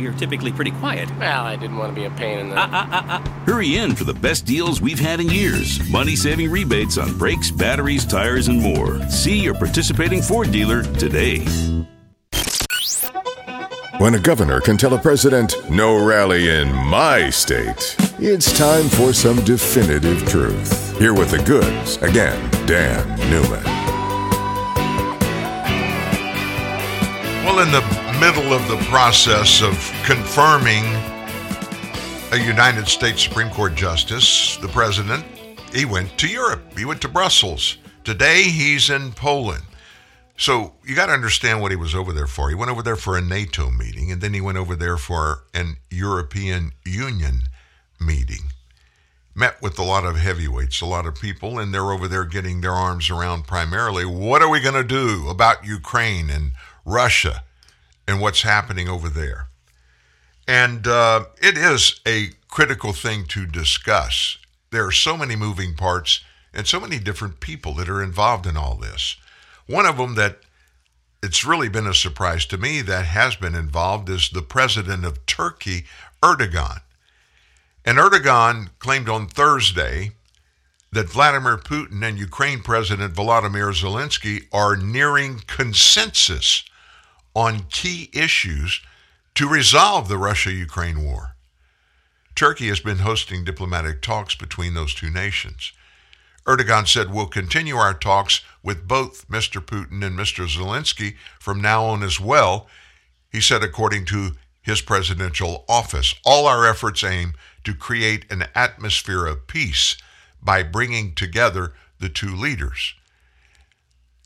you're typically pretty quiet. Well, I didn't want to be a pain in the. Uh, uh, uh, uh. Hurry in for the best deals we've had in years. Money saving rebates on brakes, batteries, tires, and more. See your participating Ford dealer today. When a governor can tell a president, no rally in my state, it's time for some definitive truth. Here with the goods, again, Dan Newman. Well, in the middle of the process of confirming a United States Supreme Court justice, the president, he went to Europe. He went to Brussels. Today, he's in Poland. So you got to understand what he was over there for. He went over there for a NATO meeting, and then he went over there for an European Union meeting. Met with a lot of heavyweights, a lot of people, and they're over there getting their arms around primarily what are we going to do about Ukraine and Russia and what's happening over there. And uh, it is a critical thing to discuss. There are so many moving parts and so many different people that are involved in all this. One of them that it's really been a surprise to me that has been involved is the president of Turkey, Erdogan. And Erdogan claimed on Thursday that Vladimir Putin and Ukraine President Volodymyr Zelensky are nearing consensus on key issues to resolve the Russia Ukraine war. Turkey has been hosting diplomatic talks between those two nations. Erdogan said, We'll continue our talks with both Mr. Putin and Mr. Zelensky from now on as well. He said, according to his presidential office, all our efforts aim to create an atmosphere of peace by bringing together the two leaders.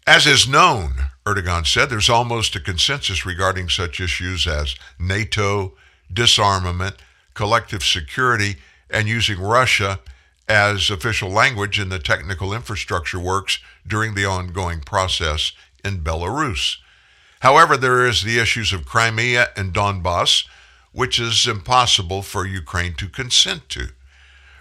As is known, Erdogan said, there's almost a consensus regarding such issues as NATO, disarmament, collective security, and using Russia as official language in the technical infrastructure works during the ongoing process in Belarus. However, there is the issues of Crimea and Donbass, which is impossible for Ukraine to consent to.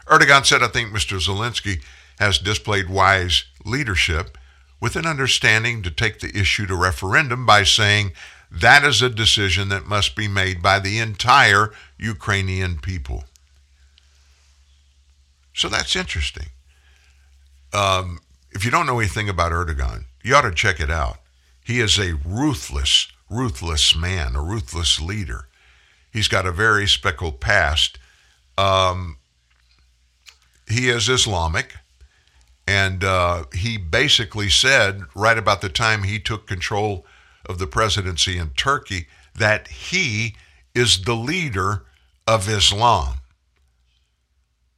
Erdogan said, I think Mr. Zelensky has displayed wise leadership with an understanding to take the issue to referendum by saying that is a decision that must be made by the entire Ukrainian people. So that's interesting. Um, if you don't know anything about Erdogan, you ought to check it out. He is a ruthless, ruthless man, a ruthless leader. He's got a very speckled past. Um, he is Islamic, and uh, he basically said, right about the time he took control of the presidency in Turkey, that he is the leader of Islam.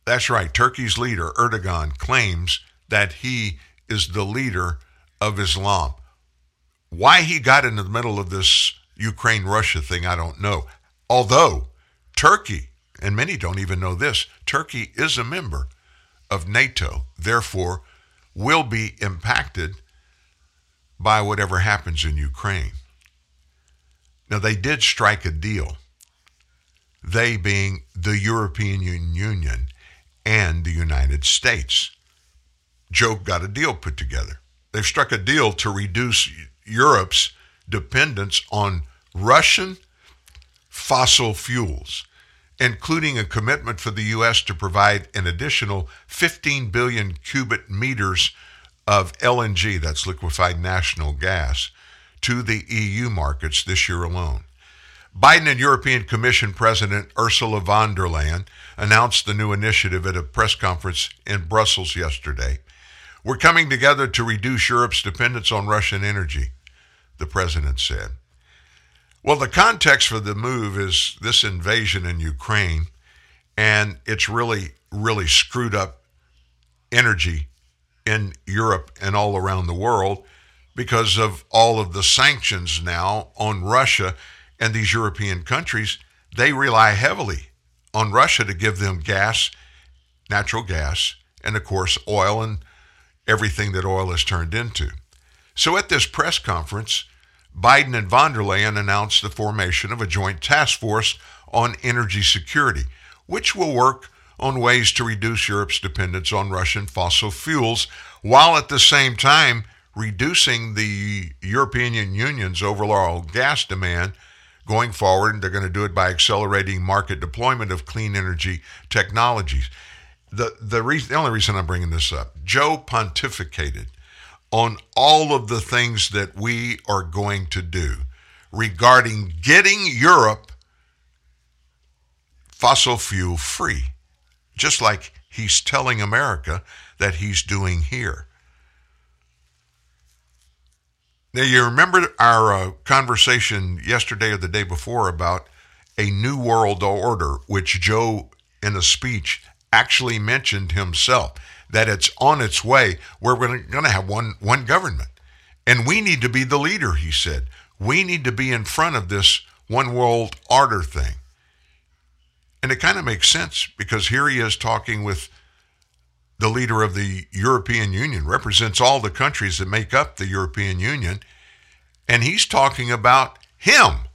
That's right. Turkey's leader, Erdogan, claims that he is the leader of Islam. Why he got into the middle of this Ukraine Russia thing, I don't know. Although Turkey, and many don't even know this, Turkey is a member of NATO, therefore, will be impacted by whatever happens in Ukraine. Now, they did strike a deal, they being the European Union and the United States. Joe got a deal put together. They've struck a deal to reduce Europe's dependence on Russian fossil fuels, including a commitment for the U.S. to provide an additional 15 billion cubic meters of LNG, that's liquefied natural gas, to the EU markets this year alone. Biden and European Commission President Ursula von der Leyen announced the new initiative at a press conference in Brussels yesterday. We're coming together to reduce Europe's dependence on Russian energy, the president said. Well, the context for the move is this invasion in Ukraine, and it's really, really screwed up energy in Europe and all around the world because of all of the sanctions now on Russia and these European countries. They rely heavily on Russia to give them gas, natural gas, and of course, oil and everything that oil is turned into. So at this press conference, Biden and von der Leyen announced the formation of a joint task force on energy security, which will work on ways to reduce Europe's dependence on Russian fossil fuels while at the same time reducing the European Union's overall gas demand going forward. And They're going to do it by accelerating market deployment of clean energy technologies. The, the, reason, the only reason I'm bringing this up, Joe pontificated on all of the things that we are going to do regarding getting Europe fossil fuel free, just like he's telling America that he's doing here. Now, you remember our uh, conversation yesterday or the day before about a new world order, which Joe, in a speech, actually mentioned himself that it's on its way. We're going to have one, one government. And we need to be the leader, he said. We need to be in front of this one world order thing. And it kind of makes sense because here he is talking with the leader of the European Union, represents all the countries that make up the European Union, and he's talking about him,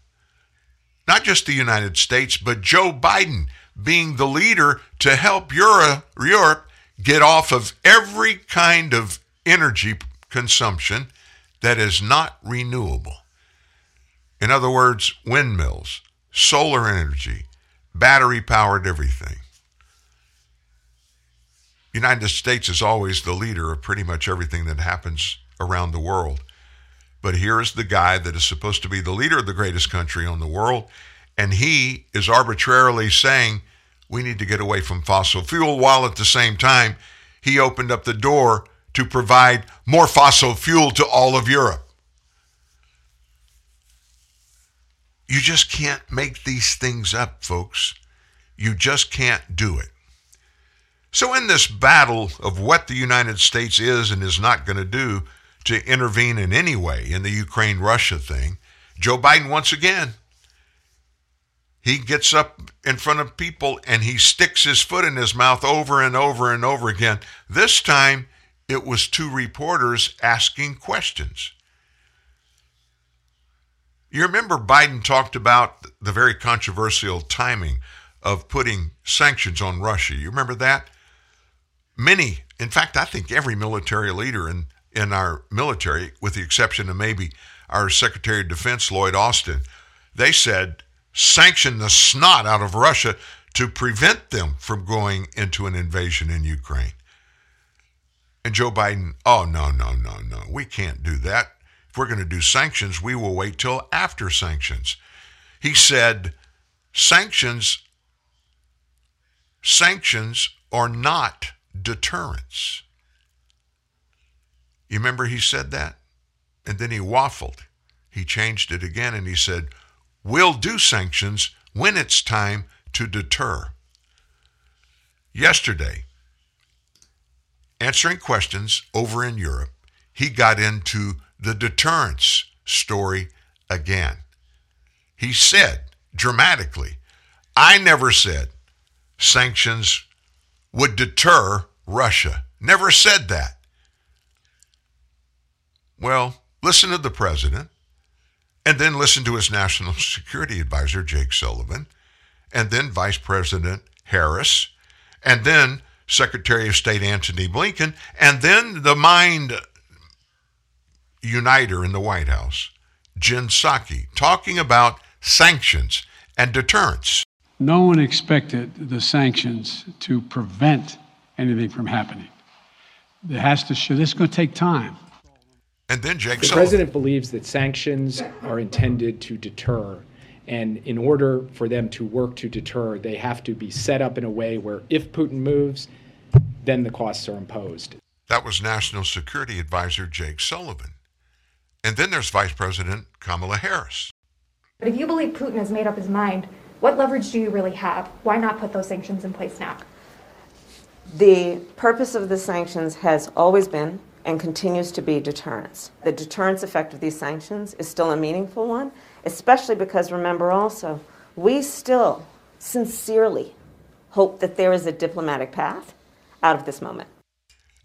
not just the United States, but Joe Biden being the leader to help Euro, Europe get off of every kind of energy consumption that is not renewable. In other words, windmills, solar energy, battery powered everything. United States is always the leader of pretty much everything that happens around the world. But here is the guy that is supposed to be the leader of the greatest country on the world, and he is arbitrarily saying we need to get away from fossil fuel while at the same time he opened up the door to provide more fossil fuel to all of Europe. You just can't make these things up, folks. You just can't do it. So, in this battle of what the United States is and is not going to do to intervene in any way in the Ukraine Russia thing, Joe Biden, once again, he gets up in front of people and he sticks his foot in his mouth over and over and over again. This time, it was two reporters asking questions. You remember Biden talked about the very controversial timing of putting sanctions on Russia. You remember that? Many, in fact, I think every military leader in, in our military, with the exception of maybe our Secretary of Defense, Lloyd Austin, they said sanction the snot out of Russia to prevent them from going into an invasion in Ukraine. And Joe Biden, oh, no, no, no, no, we can't do that. If we're going to do sanctions, we will wait till after sanctions. He said, sanctions, sanctions are not deterrence. You remember he said that? And then he waffled. He changed it again and he said, We'll do sanctions when it's time to deter. Yesterday, answering questions over in Europe, he got into the deterrence story again. He said dramatically, I never said sanctions would deter Russia. Never said that. Well, listen to the president, and then listen to his national security advisor, Jake Sullivan, and then Vice President Harris, and then Secretary of State Antony Blinken, and then the mind uniter in the White House, Jen Psaki, talking about sanctions and deterrence. No one expected the sanctions to prevent anything from happening. It has to show. This is going to take time. And then Jake The Sullivan. president believes that sanctions are intended to deter. And in order for them to work to deter, they have to be set up in a way where if Putin moves, then the costs are imposed. That was National Security Advisor Jake Sullivan. And then there's Vice President Kamala Harris. But if you believe Putin has made up his mind, what leverage do you really have? Why not put those sanctions in place now? The purpose of the sanctions has always been and continues to be deterrence. The deterrence effect of these sanctions is still a meaningful one, especially because remember also, we still sincerely hope that there is a diplomatic path out of this moment.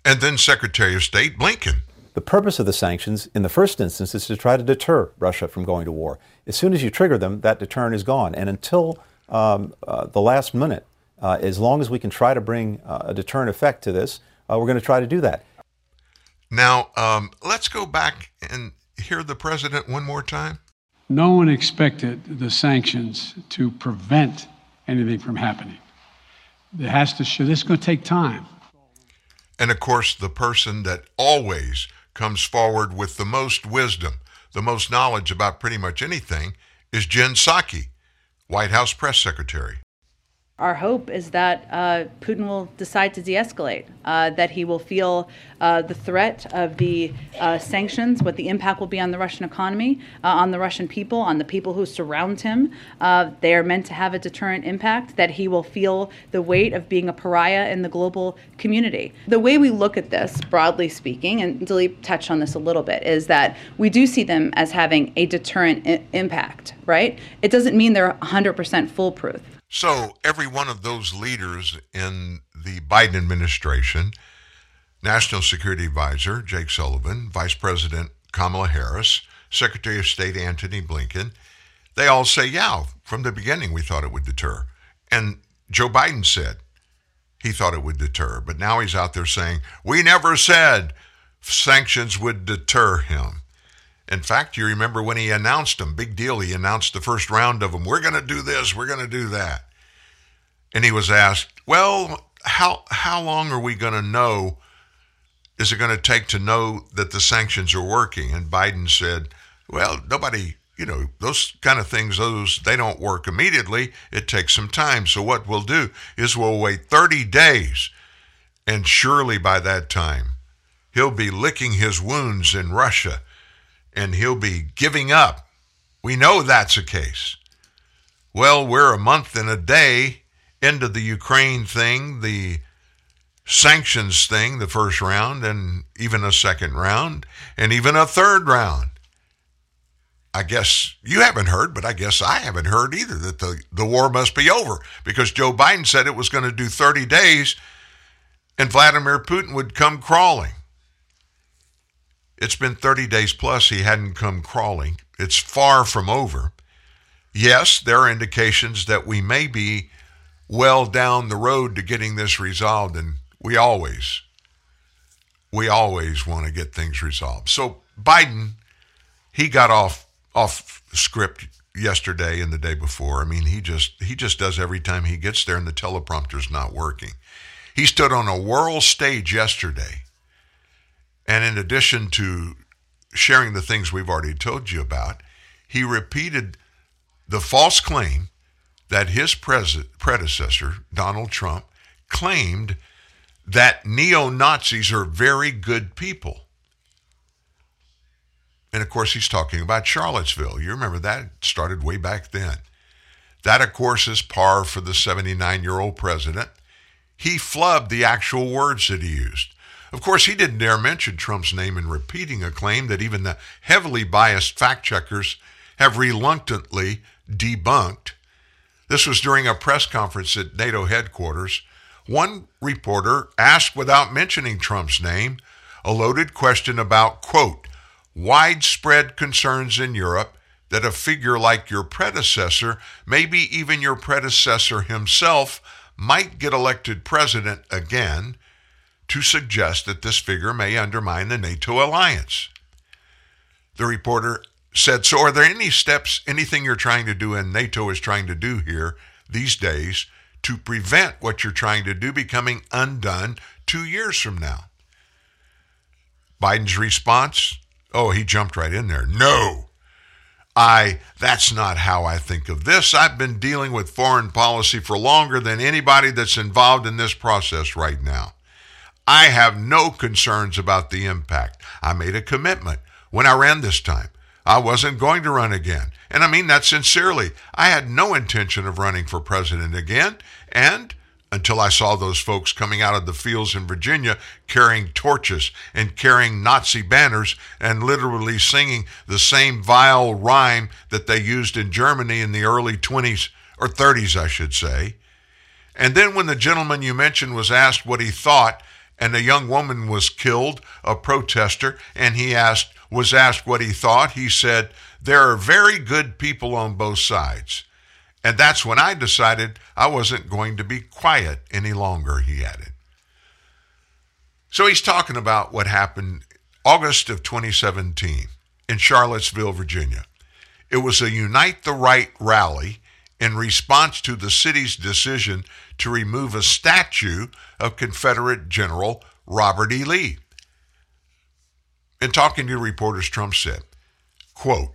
And then Secretary of State Blinken. The purpose of the sanctions, in the first instance, is to try to deter Russia from going to war. As soon as you trigger them, that deterrent is gone. And until um, uh, the last minute, uh, as long as we can try to bring uh, a deterrent effect to this, uh, we're going to try to do that. Now, um, let's go back and hear the president one more time. No one expected the sanctions to prevent anything from happening. It has to show. This is going to take time. And of course, the person that always comes forward with the most wisdom, the most knowledge about pretty much anything is Jen Psaki, White House press secretary. Our hope is that uh, Putin will decide to de escalate, uh, that he will feel uh, the threat of the uh, sanctions, what the impact will be on the Russian economy, uh, on the Russian people, on the people who surround him. Uh, they are meant to have a deterrent impact, that he will feel the weight of being a pariah in the global community. The way we look at this, broadly speaking, and Daleep touched on this a little bit, is that we do see them as having a deterrent I- impact, right? It doesn't mean they're 100% foolproof. So, every one of those leaders in the Biden administration, National Security Advisor Jake Sullivan, Vice President Kamala Harris, Secretary of State Antony Blinken, they all say, yeah, from the beginning we thought it would deter. And Joe Biden said he thought it would deter. But now he's out there saying, we never said sanctions would deter him. In fact, you remember when he announced them, big deal, he announced the first round of them. We're going to do this, we're going to do that. And he was asked, well, how, how long are we going to know? Is it going to take to know that the sanctions are working? And Biden said, well, nobody, you know, those kind of things, those, they don't work immediately. It takes some time. So what we'll do is we'll wait 30 days. And surely by that time, he'll be licking his wounds in Russia and he'll be giving up. We know that's the case. Well, we're a month and a day into the Ukraine thing, the sanctions thing, the first round, and even a second round, and even a third round. I guess you haven't heard, but I guess I haven't heard either that the, the war must be over because Joe Biden said it was going to do 30 days and Vladimir Putin would come crawling. It's been 30 days plus, he hadn't come crawling. It's far from over. Yes, there are indications that we may be well down the road to getting this resolved, and we always, we always want to get things resolved. So Biden, he got off off script yesterday and the day before. I mean, he just he just does every time he gets there, and the teleprompter's not working. He stood on a world stage yesterday and in addition to sharing the things we've already told you about, he repeated the false claim that his predecessor, Donald Trump, claimed that neo Nazis are very good people. And of course, he's talking about Charlottesville. You remember that started way back then. That, of course, is par for the 79 year old president. He flubbed the actual words that he used. Of course, he didn't dare mention Trump's name in repeating a claim that even the heavily biased fact checkers have reluctantly debunked. This was during a press conference at NATO headquarters. One reporter asked, without mentioning Trump's name, a loaded question about, quote, widespread concerns in Europe that a figure like your predecessor, maybe even your predecessor himself, might get elected president again to suggest that this figure may undermine the NATO alliance. The reporter said, So, are there any steps, anything you're trying to do and NATO is trying to do here these days to prevent what you're trying to do becoming undone two years from now? Biden's response? Oh, he jumped right in there. No. I that's not how I think of this. I've been dealing with foreign policy for longer than anybody that's involved in this process right now. I have no concerns about the impact. I made a commitment when I ran this time. I wasn't going to run again. And I mean that sincerely. I had no intention of running for president again. And until I saw those folks coming out of the fields in Virginia carrying torches and carrying Nazi banners and literally singing the same vile rhyme that they used in Germany in the early 20s or 30s, I should say. And then when the gentleman you mentioned was asked what he thought, and a young woman was killed, a protester, and he asked, was asked what he thought, he said, There are very good people on both sides. And that's when I decided I wasn't going to be quiet any longer, he added. So he's talking about what happened August of 2017 in Charlottesville, Virginia. It was a Unite the Right rally in response to the city's decision to remove a statue of Confederate General Robert E. Lee. In talking to reporters, Trump said, quote,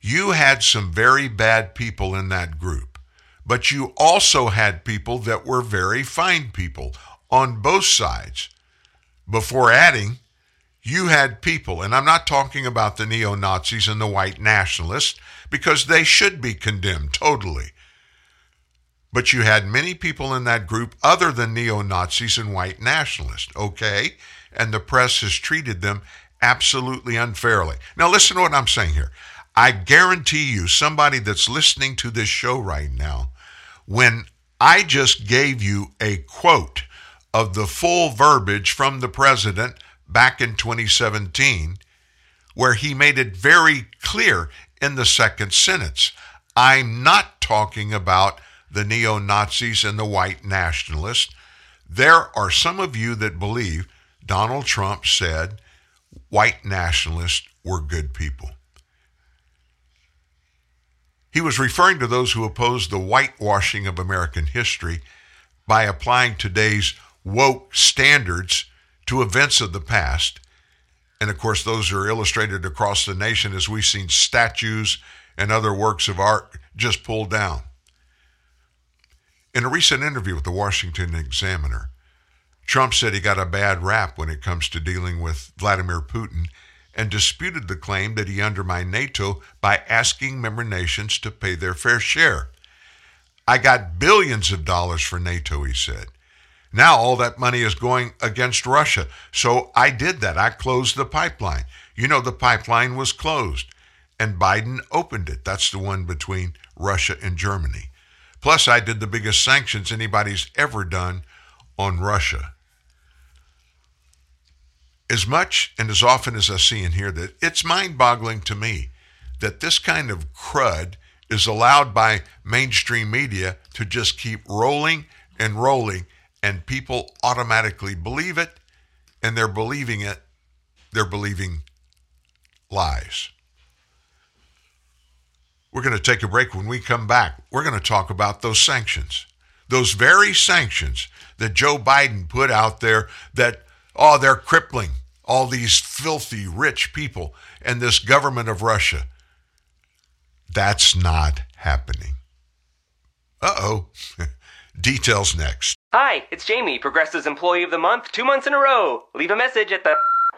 you had some very bad people in that group, but you also had people that were very fine people on both sides. Before adding, you had people, and I'm not talking about the neo Nazis and the white nationalists, because they should be condemned totally. But you had many people in that group other than neo Nazis and white nationalists, okay? And the press has treated them absolutely unfairly. Now, listen to what I'm saying here. I guarantee you, somebody that's listening to this show right now, when I just gave you a quote of the full verbiage from the president back in 2017, where he made it very clear in the second sentence I'm not talking about the neo Nazis and the white nationalists. There are some of you that believe Donald Trump said white nationalists were good people. He was referring to those who opposed the whitewashing of American history by applying today's woke standards to events of the past. And of course, those are illustrated across the nation as we've seen statues and other works of art just pulled down. In a recent interview with the Washington Examiner, Trump said he got a bad rap when it comes to dealing with Vladimir Putin and disputed the claim that he undermined NATO by asking member nations to pay their fair share. I got billions of dollars for NATO, he said. Now all that money is going against Russia. So I did that. I closed the pipeline. You know, the pipeline was closed, and Biden opened it. That's the one between Russia and Germany. Plus, I did the biggest sanctions anybody's ever done on Russia as much and as often as I see and hear that, it's mind boggling to me that this kind of crud is allowed by mainstream media to just keep rolling and rolling, and people automatically believe it, and they're believing it, they're believing lies. We're going to take a break. When we come back, we're going to talk about those sanctions. Those very sanctions that Joe Biden put out there that Oh, they're crippling all these filthy rich people and this government of Russia. That's not happening. Uh oh. Details next. Hi, it's Jamie, Progressive's Employee of the Month, two months in a row. Leave a message at the.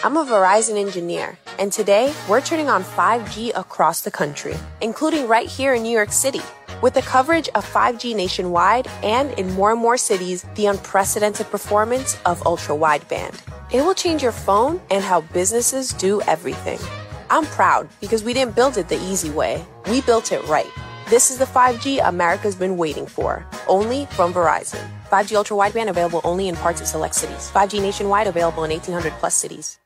I'm a Verizon engineer, and today we're turning on 5G across the country, including right here in New York City. With the coverage of 5G nationwide and in more and more cities, the unprecedented performance of ultra wideband. It will change your phone and how businesses do everything. I'm proud because we didn't build it the easy way, we built it right. This is the 5G America's been waiting for, only from Verizon. 5G ultra wideband available only in parts of select cities. 5G nationwide available in 1800 plus cities.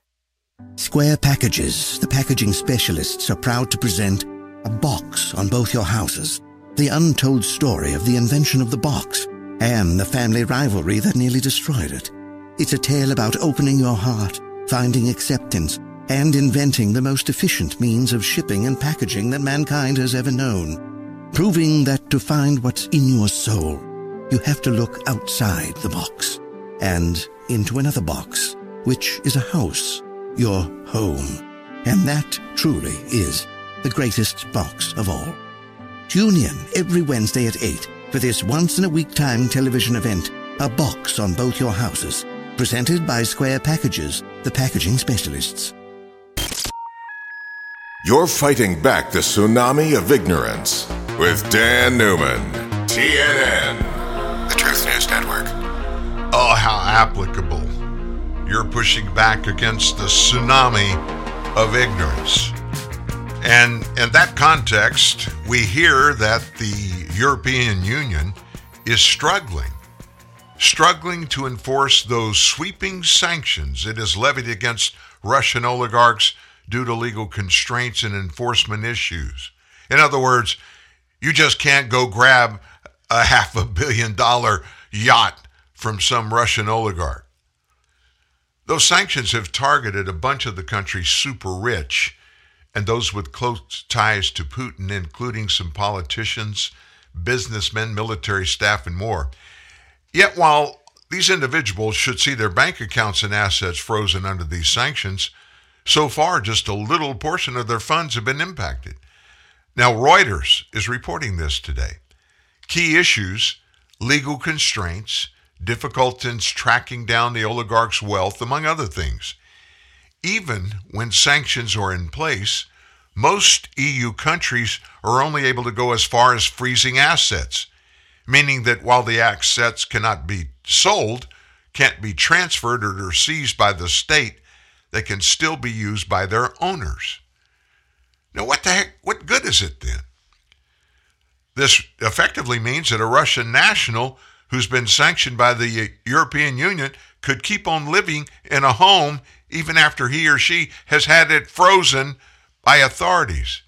Square Packages, the packaging specialists, are proud to present A box on both your houses. The untold story of the invention of the box and the family rivalry that nearly destroyed it. It's a tale about opening your heart, finding acceptance, and inventing the most efficient means of shipping and packaging that mankind has ever known. Proving that to find what's in your soul, you have to look outside the box and into another box, which is a house, your home. And that truly is the greatest box of all. Tune in every Wednesday at 8 for this once in a week time television event, A Box on Both Your Houses, presented by Square Packages, the packaging specialists. You're fighting back the tsunami of ignorance with Dan Newman, TNN, the Truth News Network. Oh, how applicable. You're pushing back against the tsunami of ignorance. And in that context, we hear that the European Union is struggling, struggling to enforce those sweeping sanctions it has levied against Russian oligarchs due to legal constraints and enforcement issues. In other words, you just can't go grab a half a billion dollar yacht from some Russian oligarch. Those sanctions have targeted a bunch of the country's super rich and those with close ties to Putin, including some politicians, businessmen, military staff, and more. Yet, while these individuals should see their bank accounts and assets frozen under these sanctions, so far just a little portion of their funds have been impacted. Now, Reuters is reporting this today. Key issues legal constraints, difficulties tracking down the oligarch's wealth, among other things even when sanctions are in place, most EU countries are only able to go as far as freezing assets, meaning that while the assets cannot be sold, can't be transferred or seized by the state, they can still be used by their owners. Now, what the heck, what good is it then? This effectively means that a Russian national who's been sanctioned by the European Union could keep on living in a home even after he or she has had it frozen by authorities.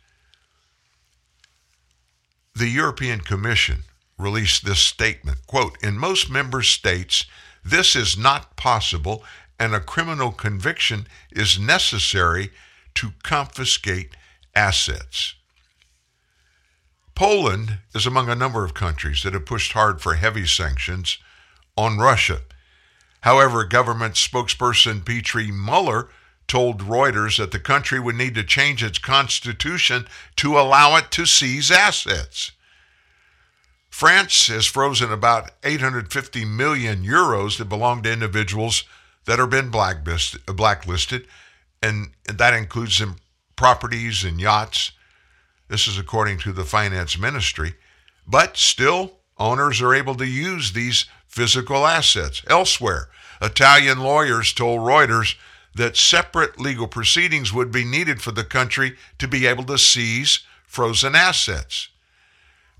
The European Commission released this statement quote in most member states this is not possible and a criminal conviction is necessary to confiscate assets Poland is among a number of countries that have pushed hard for heavy sanctions on Russia However, government spokesperson Petri Muller told Reuters that the country would need to change its constitution to allow it to seize assets. France has frozen about 850 million euros that belong to individuals that have been blacklisted, and that includes properties and yachts. This is according to the finance ministry. But still, owners are able to use these physical assets. Elsewhere, Italian lawyers told Reuters that separate legal proceedings would be needed for the country to be able to seize frozen assets.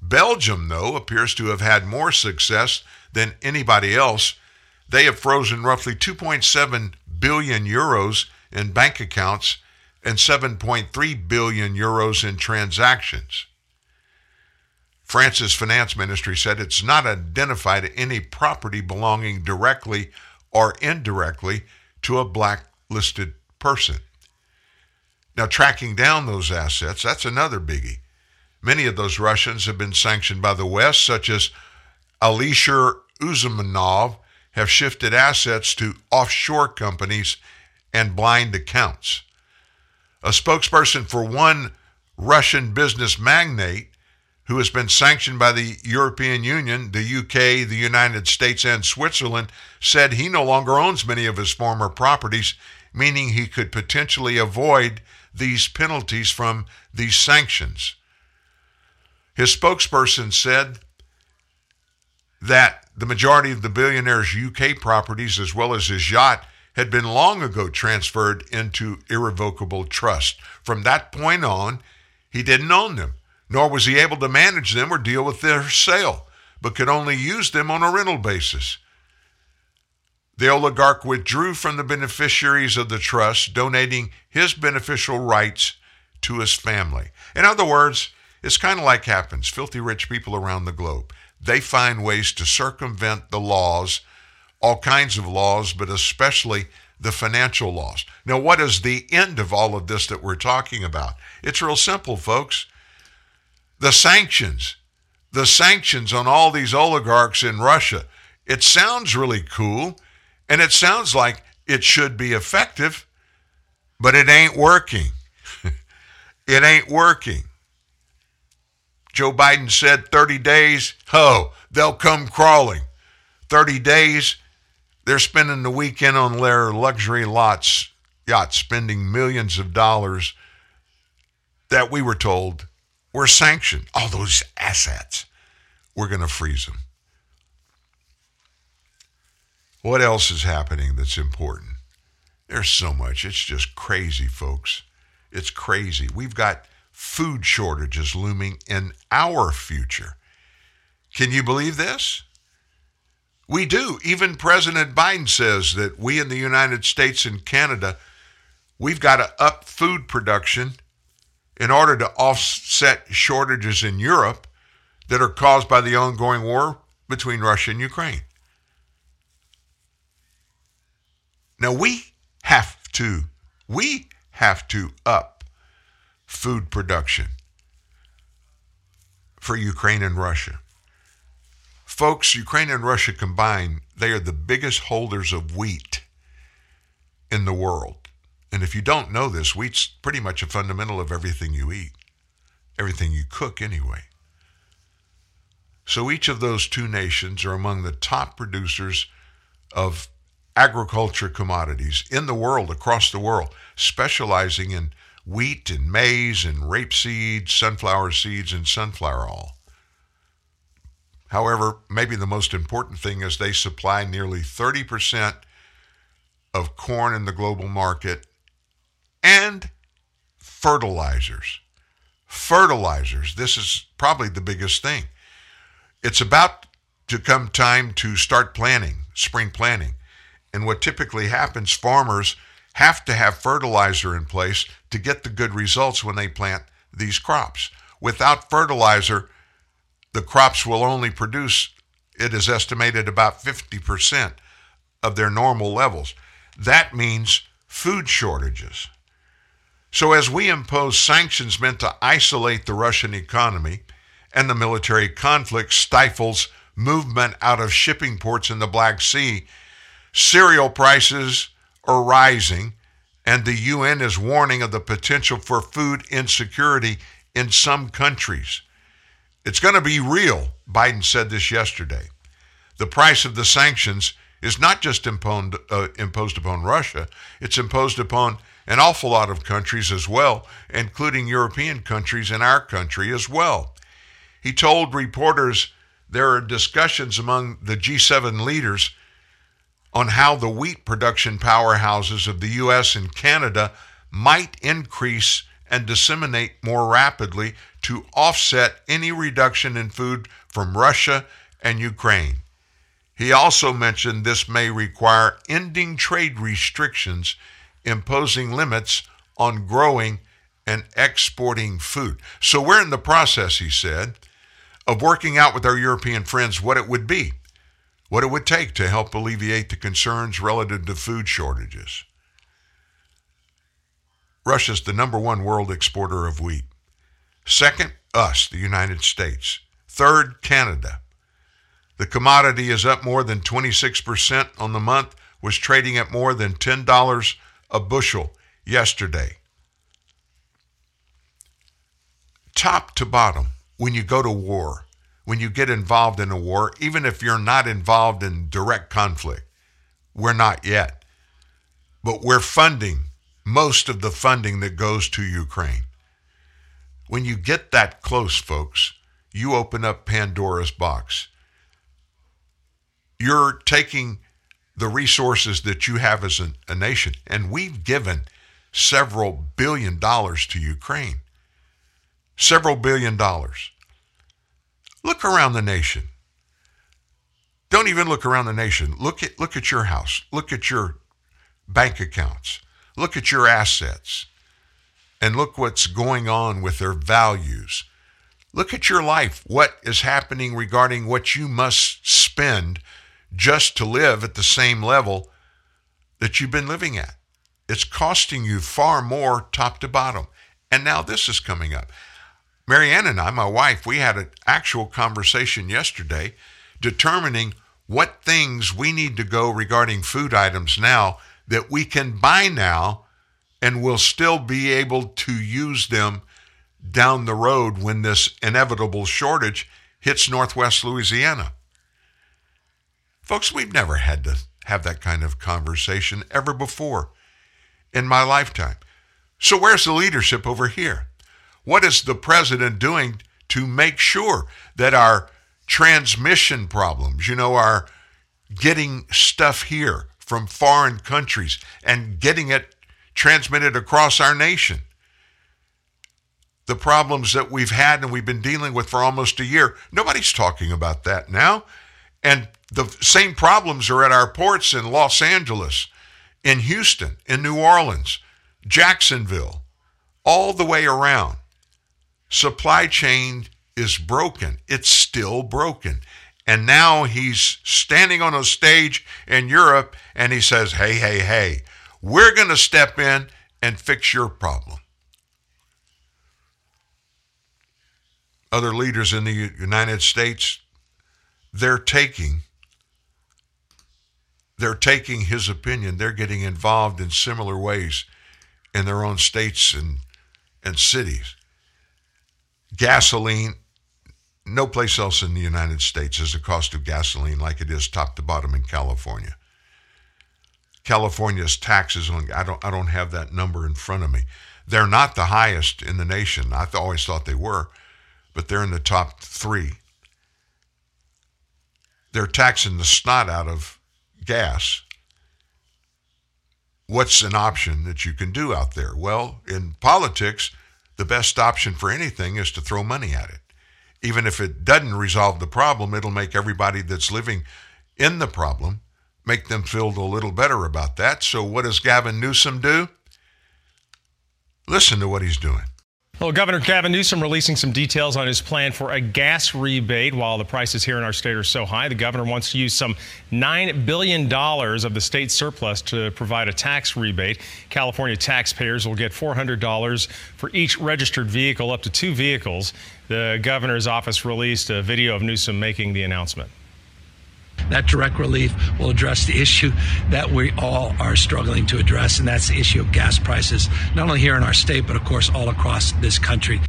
Belgium, though, appears to have had more success than anybody else. They have frozen roughly 2.7 billion euros in bank accounts and 7.3 billion euros in transactions. France's finance ministry said it's not identified any property belonging directly or indirectly to a blacklisted person. Now, tracking down those assets, that's another biggie. Many of those Russians have been sanctioned by the West, such as Alisher Usmanov, have shifted assets to offshore companies and blind accounts. A spokesperson for one Russian business magnate who has been sanctioned by the European Union, the UK, the United States, and Switzerland, said he no longer owns many of his former properties, meaning he could potentially avoid these penalties from these sanctions. His spokesperson said that the majority of the billionaire's UK properties, as well as his yacht, had been long ago transferred into irrevocable trust. From that point on, he didn't own them nor was he able to manage them or deal with their sale, but could only use them on a rental basis. The oligarch withdrew from the beneficiaries of the trust, donating his beneficial rights to his family. In other words, it's kind of like happens filthy rich people around the globe. They find ways to circumvent the laws, all kinds of laws, but especially the financial laws. Now, what is the end of all of this that we're talking about? It's real simple, folks. The sanctions, the sanctions on all these oligarchs in Russia. It sounds really cool, and it sounds like it should be effective, but it ain't working. it ain't working. Joe Biden said 30 days, oh, they'll come crawling. 30 days, they're spending the weekend on their luxury lots, yachts, spending millions of dollars that we were told were sanctioned. All those assets, we're going to freeze them. What else is happening that's important? There's so much. It's just crazy, folks. It's crazy. We've got food shortages looming in our future. Can you believe this? We do. Even President Biden says that we in the United States and Canada, we've got to up food production in order to offset shortages in Europe that are caused by the ongoing war between Russia and Ukraine. Now we have to, we have to up food production for Ukraine and Russia. Folks, Ukraine and Russia combined, they are the biggest holders of wheat in the world. And if you don't know this, wheat's pretty much a fundamental of everything you eat, everything you cook anyway. So each of those two nations are among the top producers of agriculture commodities in the world, across the world, specializing in wheat and maize and rapeseed, sunflower seeds, and sunflower oil. However, maybe the most important thing is they supply nearly 30% of corn in the global market and fertilizers. Fertilizers, this is probably the biggest thing. It's about to come time to start planting, spring planting. And what typically happens, farmers have to have fertilizer in place to get the good results when they plant these crops. Without fertilizer, the crops will only produce, it is estimated, about 50% of their normal levels. That means food shortages. So, as we impose sanctions meant to isolate the Russian economy and the military conflict stifles movement out of shipping ports in the Black Sea, cereal prices are rising, and the UN is warning of the potential for food insecurity in some countries. It's going to be real, Biden said this yesterday. The price of the sanctions is not just imposed, uh, imposed upon Russia, it's imposed upon an awful lot of countries as well, including European countries and our country as well. He told reporters there are discussions among the G7 leaders on how the wheat production powerhouses of the U.S. and Canada might increase and disseminate more rapidly to offset any reduction in food from Russia and Ukraine. He also mentioned this may require ending trade restrictions, imposing limits on growing and exporting food. So we're in the process, he said, of working out with our European friends what it would be, what it would take to help alleviate the concerns relative to food shortages. Russia's the number one world exporter of wheat. Second, us, the United States. Third, Canada. The commodity is up more than 26% on the month, was trading at more than $10 a bushel yesterday. Top to bottom, when you go to war, when you get involved in a war, even if you're not involved in direct conflict, we're not yet, but we're funding most of the funding that goes to Ukraine. When you get that close, folks, you open up Pandora's box. You're taking the resources that you have as a, a nation, and we've given several billion dollars to Ukraine. Several billion dollars. Look around the nation. Don't even look around the nation. Look at look at your house. Look at your bank accounts. Look at your assets. And look what's going on with their values. Look at your life. What is happening regarding what you must spend just to live at the same level that you've been living at? It's costing you far more top to bottom. And now this is coming up. Marianne and I, my wife, we had an actual conversation yesterday determining what things we need to go regarding food items now that we can buy now and we'll still be able to use them down the road when this inevitable shortage hits northwest Louisiana. Folks, we've never had to have that kind of conversation ever before in my lifetime. So, where's the leadership over here? What is the president doing to make sure that our transmission problems, you know, our getting stuff here from foreign countries and getting it transmitted across our nation, the problems that we've had and we've been dealing with for almost a year, nobody's talking about that now. And the same problems are at our ports in Los Angeles, in Houston, in New Orleans, Jacksonville, all the way around. Supply chain is broken. It's still broken. And now he's standing on a stage in Europe and he says, hey, hey, hey, we're going to step in and fix your problem. Other leaders in the United States, they're taking they're taking his opinion. They're getting involved in similar ways in their own states and, and cities. Gasoline, no place else in the United States is the cost of gasoline like it is top to bottom in California. California's taxes on I don't I don't have that number in front of me. They're not the highest in the nation. I always thought they were, but they're in the top 3. They're taxing the snot out of gas, what's an option that you can do out there? Well, in politics, the best option for anything is to throw money at it. Even if it doesn't resolve the problem, it'll make everybody that's living in the problem make them feel a little better about that. So, what does Gavin Newsom do? Listen to what he's doing. Well, Governor Gavin Newsom releasing some details on his plan for a gas rebate while the prices here in our state are so high. The governor wants to use some $9 billion of the state surplus to provide a tax rebate. California taxpayers will get $400 for each registered vehicle, up to two vehicles. The governor's office released a video of Newsom making the announcement. That direct relief will address the issue that we all are struggling to address, and that's the issue of gas prices, not only here in our state, but of course all across this country.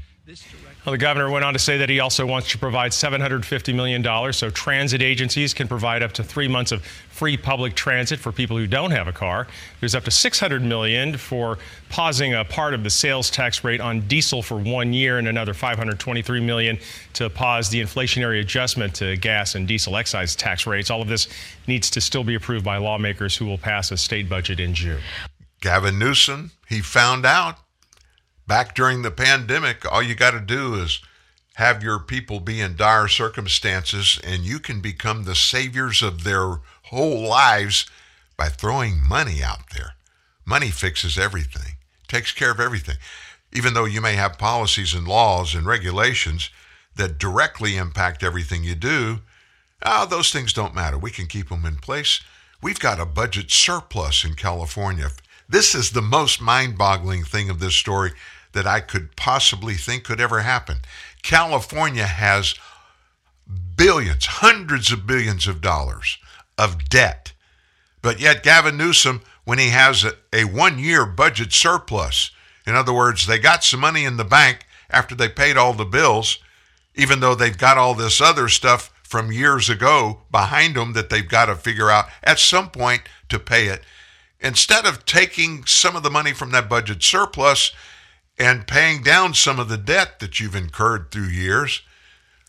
Well, the governor went on to say that he also wants to provide $750 million so transit agencies can provide up to three months of free public transit for people who don't have a car. There's up to 600 million for pausing a part of the sales tax rate on diesel for one year and another 523 million to pause the inflationary adjustment to gas and diesel excise tax rates. All of this needs to still be approved by lawmakers who will pass a state budget in June. Gavin Newsom, he found out back during the pandemic, all you got to do is have your people be in dire circumstances and you can become the saviors of their whole lives by throwing money out there. Money fixes everything, takes care of everything. Even though you may have policies and laws and regulations that directly impact everything you do, oh, those things don't matter. We can keep them in place. We've got a budget surplus in California. This is the most mind boggling thing of this story that I could possibly think could ever happen. California has billions, hundreds of billions of dollars of debt. But yet, Gavin Newsom, when he has a, a one year budget surplus, in other words, they got some money in the bank after they paid all the bills, even though they've got all this other stuff from years ago behind them that they've got to figure out at some point to pay it. Instead of taking some of the money from that budget surplus and paying down some of the debt that you've incurred through years,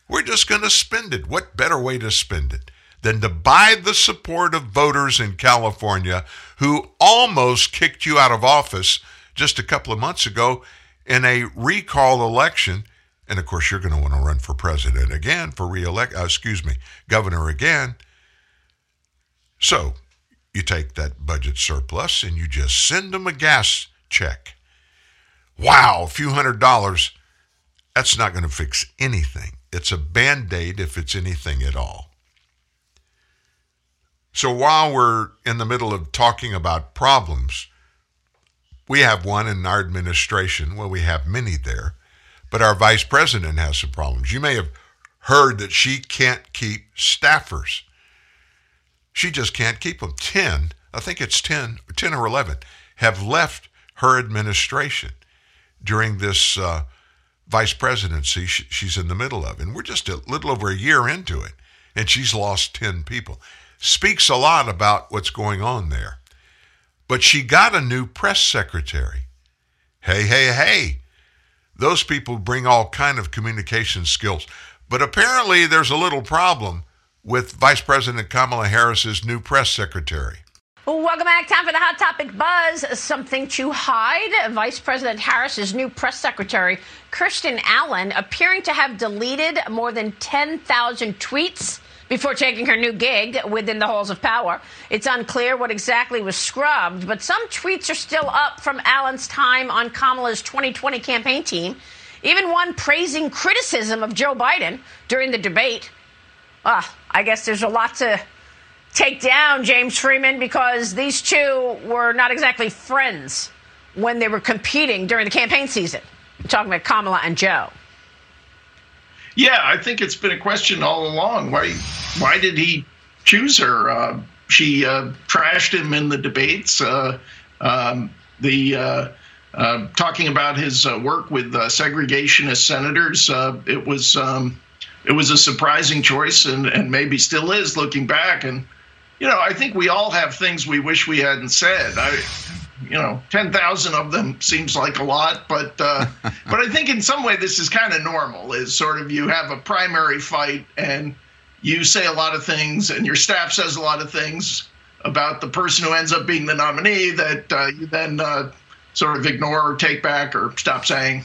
we're just going to spend it. What better way to spend it than to buy the support of voters in California who almost kicked you out of office just a couple of months ago in a recall election? And of course, you're going to want to run for president again, for reelect, uh, excuse me, governor again. So you take that budget surplus and you just send them a gas check wow, a few hundred dollars, that's not going to fix anything. It's a band aid if it's anything at all. So while we're in the middle of talking about problems, we have one in our administration. Well, we have many there, but our vice president has some problems. You may have heard that she can't keep staffers. She just can't keep them. 10, I think it's 10, 10 or 11, have left her administration during this uh, vice presidency she's in the middle of. And we're just a little over a year into it, and she's lost 10 people. Speaks a lot about what's going on there. But she got a new press secretary. Hey, hey, hey. Those people bring all kind of communication skills. But apparently there's a little problem with Vice President Kamala Harris's new press secretary. Welcome back. Time for the Hot Topic Buzz. Something to hide. Vice President Harris's new press secretary, Kirsten Allen, appearing to have deleted more than 10,000 tweets before taking her new gig within the halls of power. It's unclear what exactly was scrubbed, but some tweets are still up from Allen's time on Kamala's 2020 campaign team. Even one praising criticism of Joe Biden during the debate. Ah, I guess there's a lot to take down, James Freeman, because these two were not exactly friends when they were competing during the campaign season. I'm talking about Kamala and Joe. Yeah, I think it's been a question all along. Why why did he choose her? Uh, she uh, trashed him in the debates. Uh, um, the uh, uh, talking about his uh, work with segregationist senators. it was um, it was a surprising choice, and and maybe still is looking back. And you know, I think we all have things we wish we hadn't said. I you know, ten thousand of them seems like a lot, but uh, but I think in some way this is kind of normal. Is sort of you have a primary fight and you say a lot of things, and your staff says a lot of things about the person who ends up being the nominee that uh, you then uh, sort of ignore or take back or stop saying.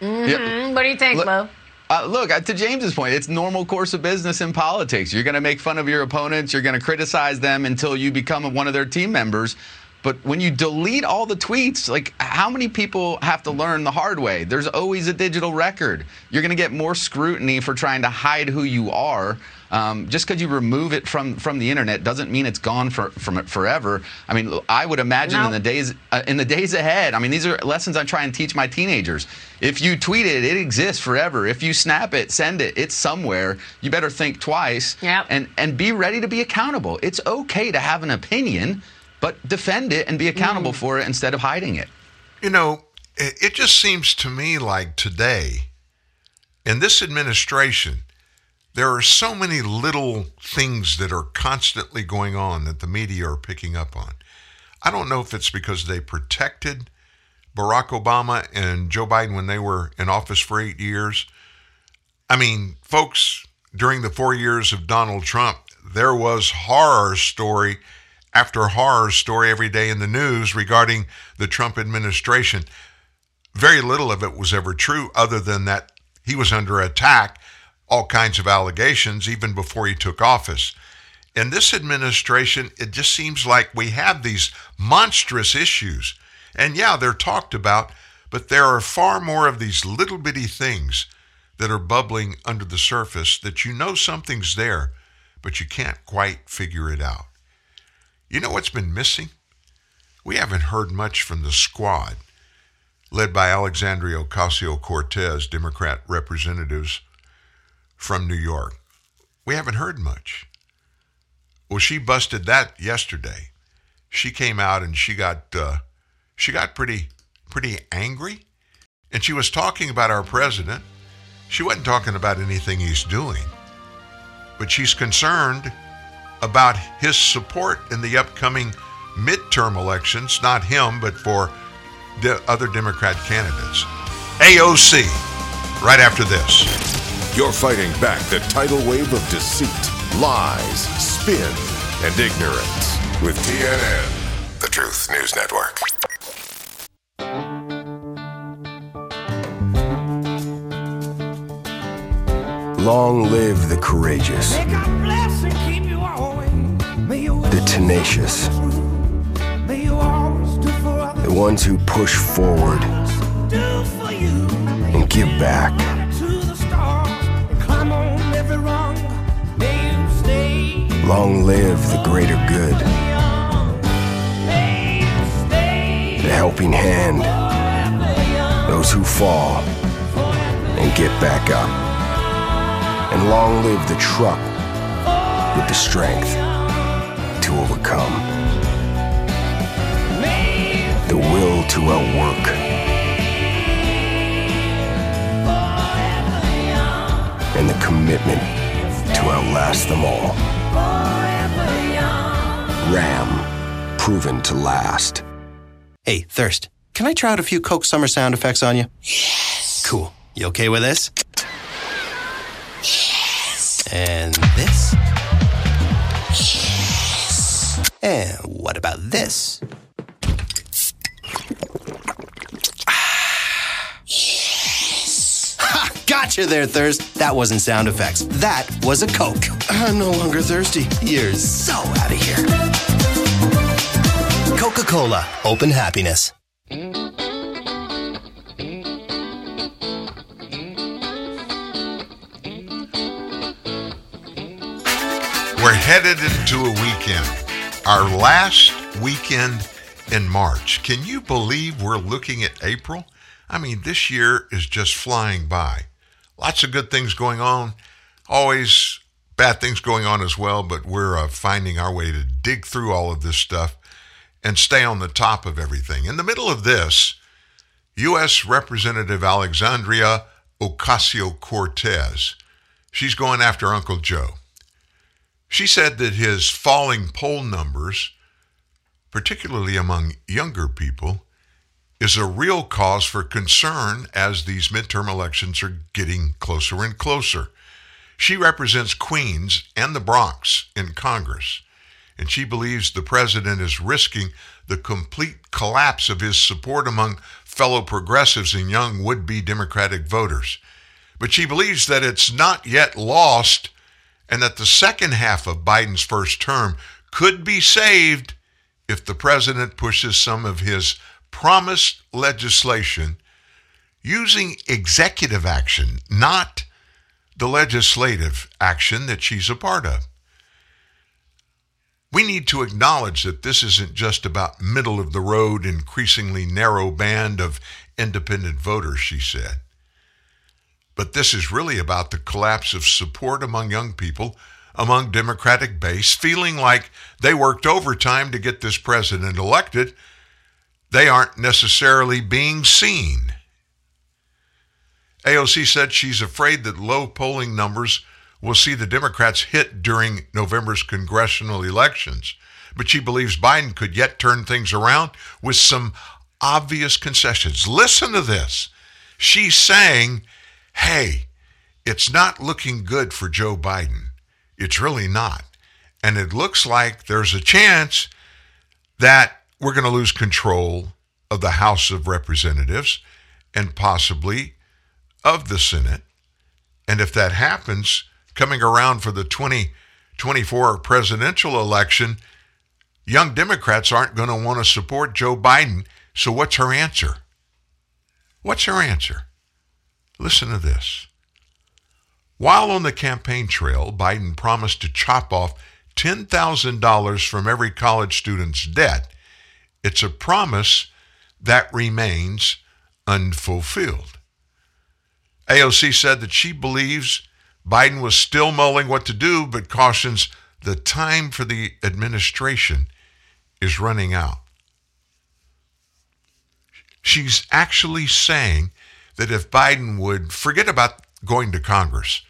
Mm-hmm. Yep. What do you think, Look, Mo? Uh, look, uh, to James's point, it's normal course of business in politics. You're going to make fun of your opponents. You're going to criticize them until you become one of their team members. But when you delete all the tweets, like how many people have to learn the hard way? There's always a digital record. You're going to get more scrutiny for trying to hide who you are. Um, just because you remove it from from the internet doesn't mean it's gone for, from it forever. I mean, I would imagine no. in the days uh, in the days ahead. I mean, these are lessons I try and teach my teenagers. If you tweet it, it exists forever. If you snap it, send it, it's somewhere. You better think twice yep. and and be ready to be accountable. It's okay to have an opinion but defend it and be accountable mm. for it instead of hiding it. You know, it just seems to me like today, in this administration, there are so many little things that are constantly going on that the media are picking up on. I don't know if it's because they protected Barack Obama and Joe Biden when they were in office for eight years. I mean, folks, during the four years of Donald Trump, there was horror story after horror story every day in the news regarding the Trump administration. Very little of it was ever true, other than that he was under attack, all kinds of allegations, even before he took office. In this administration, it just seems like we have these monstrous issues. And yeah, they're talked about, but there are far more of these little bitty things that are bubbling under the surface that you know something's there, but you can't quite figure it out. You know what's been missing? We haven't heard much from the squad, led by Alexandria Ocasio Cortez, Democrat representatives from New York. We haven't heard much. Well, she busted that yesterday. She came out and she got uh, she got pretty pretty angry, and she was talking about our president. She wasn't talking about anything he's doing, but she's concerned about his support in the upcoming midterm elections, not him, but for the other Democrat candidates. AOC, right after this. You're fighting back the tidal wave of deceit, lies, spin, and ignorance with TNN, the Truth News Network. Long live the courageous the tenacious, the ones who push forward and give back. Long live the greater good. The helping hand. Those who fall and get back up. And long live the truck with the strength overcome. The will to outwork. And the commitment to outlast them all. Ram, proven to last. Hey, Thirst, can I try out a few Coke Summer sound effects on you? Yes. Cool. You okay with this? Yes. And this? Yes. And what about this? Yes. Ha! Gotcha there, Thirst. That wasn't sound effects. That was a Coke. I'm no longer thirsty. You're so out of here. Coca Cola, open happiness. We're headed into a weekend, our last weekend in March. Can you believe we're looking at April? I mean, this year is just flying by. Lots of good things going on, always bad things going on as well, but we're uh, finding our way to dig through all of this stuff and stay on the top of everything. In the middle of this, U.S. Representative Alexandria Ocasio Cortez, she's going after Uncle Joe. She said that his falling poll numbers, particularly among younger people, is a real cause for concern as these midterm elections are getting closer and closer. She represents Queens and the Bronx in Congress, and she believes the president is risking the complete collapse of his support among fellow progressives and young would be Democratic voters. But she believes that it's not yet lost and that the second half of Biden's first term could be saved if the president pushes some of his promised legislation using executive action, not the legislative action that she's a part of. We need to acknowledge that this isn't just about middle of the road, increasingly narrow band of independent voters, she said. But this is really about the collapse of support among young people, among Democratic base, feeling like they worked overtime to get this president elected. They aren't necessarily being seen. AOC said she's afraid that low polling numbers will see the Democrats hit during November's congressional elections, but she believes Biden could yet turn things around with some obvious concessions. Listen to this. She's saying, hey, it's not looking good for Joe Biden. It's really not. And it looks like there's a chance that we're going to lose control of the House of Representatives and possibly of the Senate. And if that happens, coming around for the 2024 presidential election, young Democrats aren't going to want to support Joe Biden. So, what's her answer? What's her answer? Listen to this. While on the campaign trail, Biden promised to chop off $10,000 from every college student's debt. It's a promise that remains unfulfilled. AOC said that she believes Biden was still mulling what to do, but cautions the time for the administration is running out. She's actually saying that if Biden would forget about going to Congress,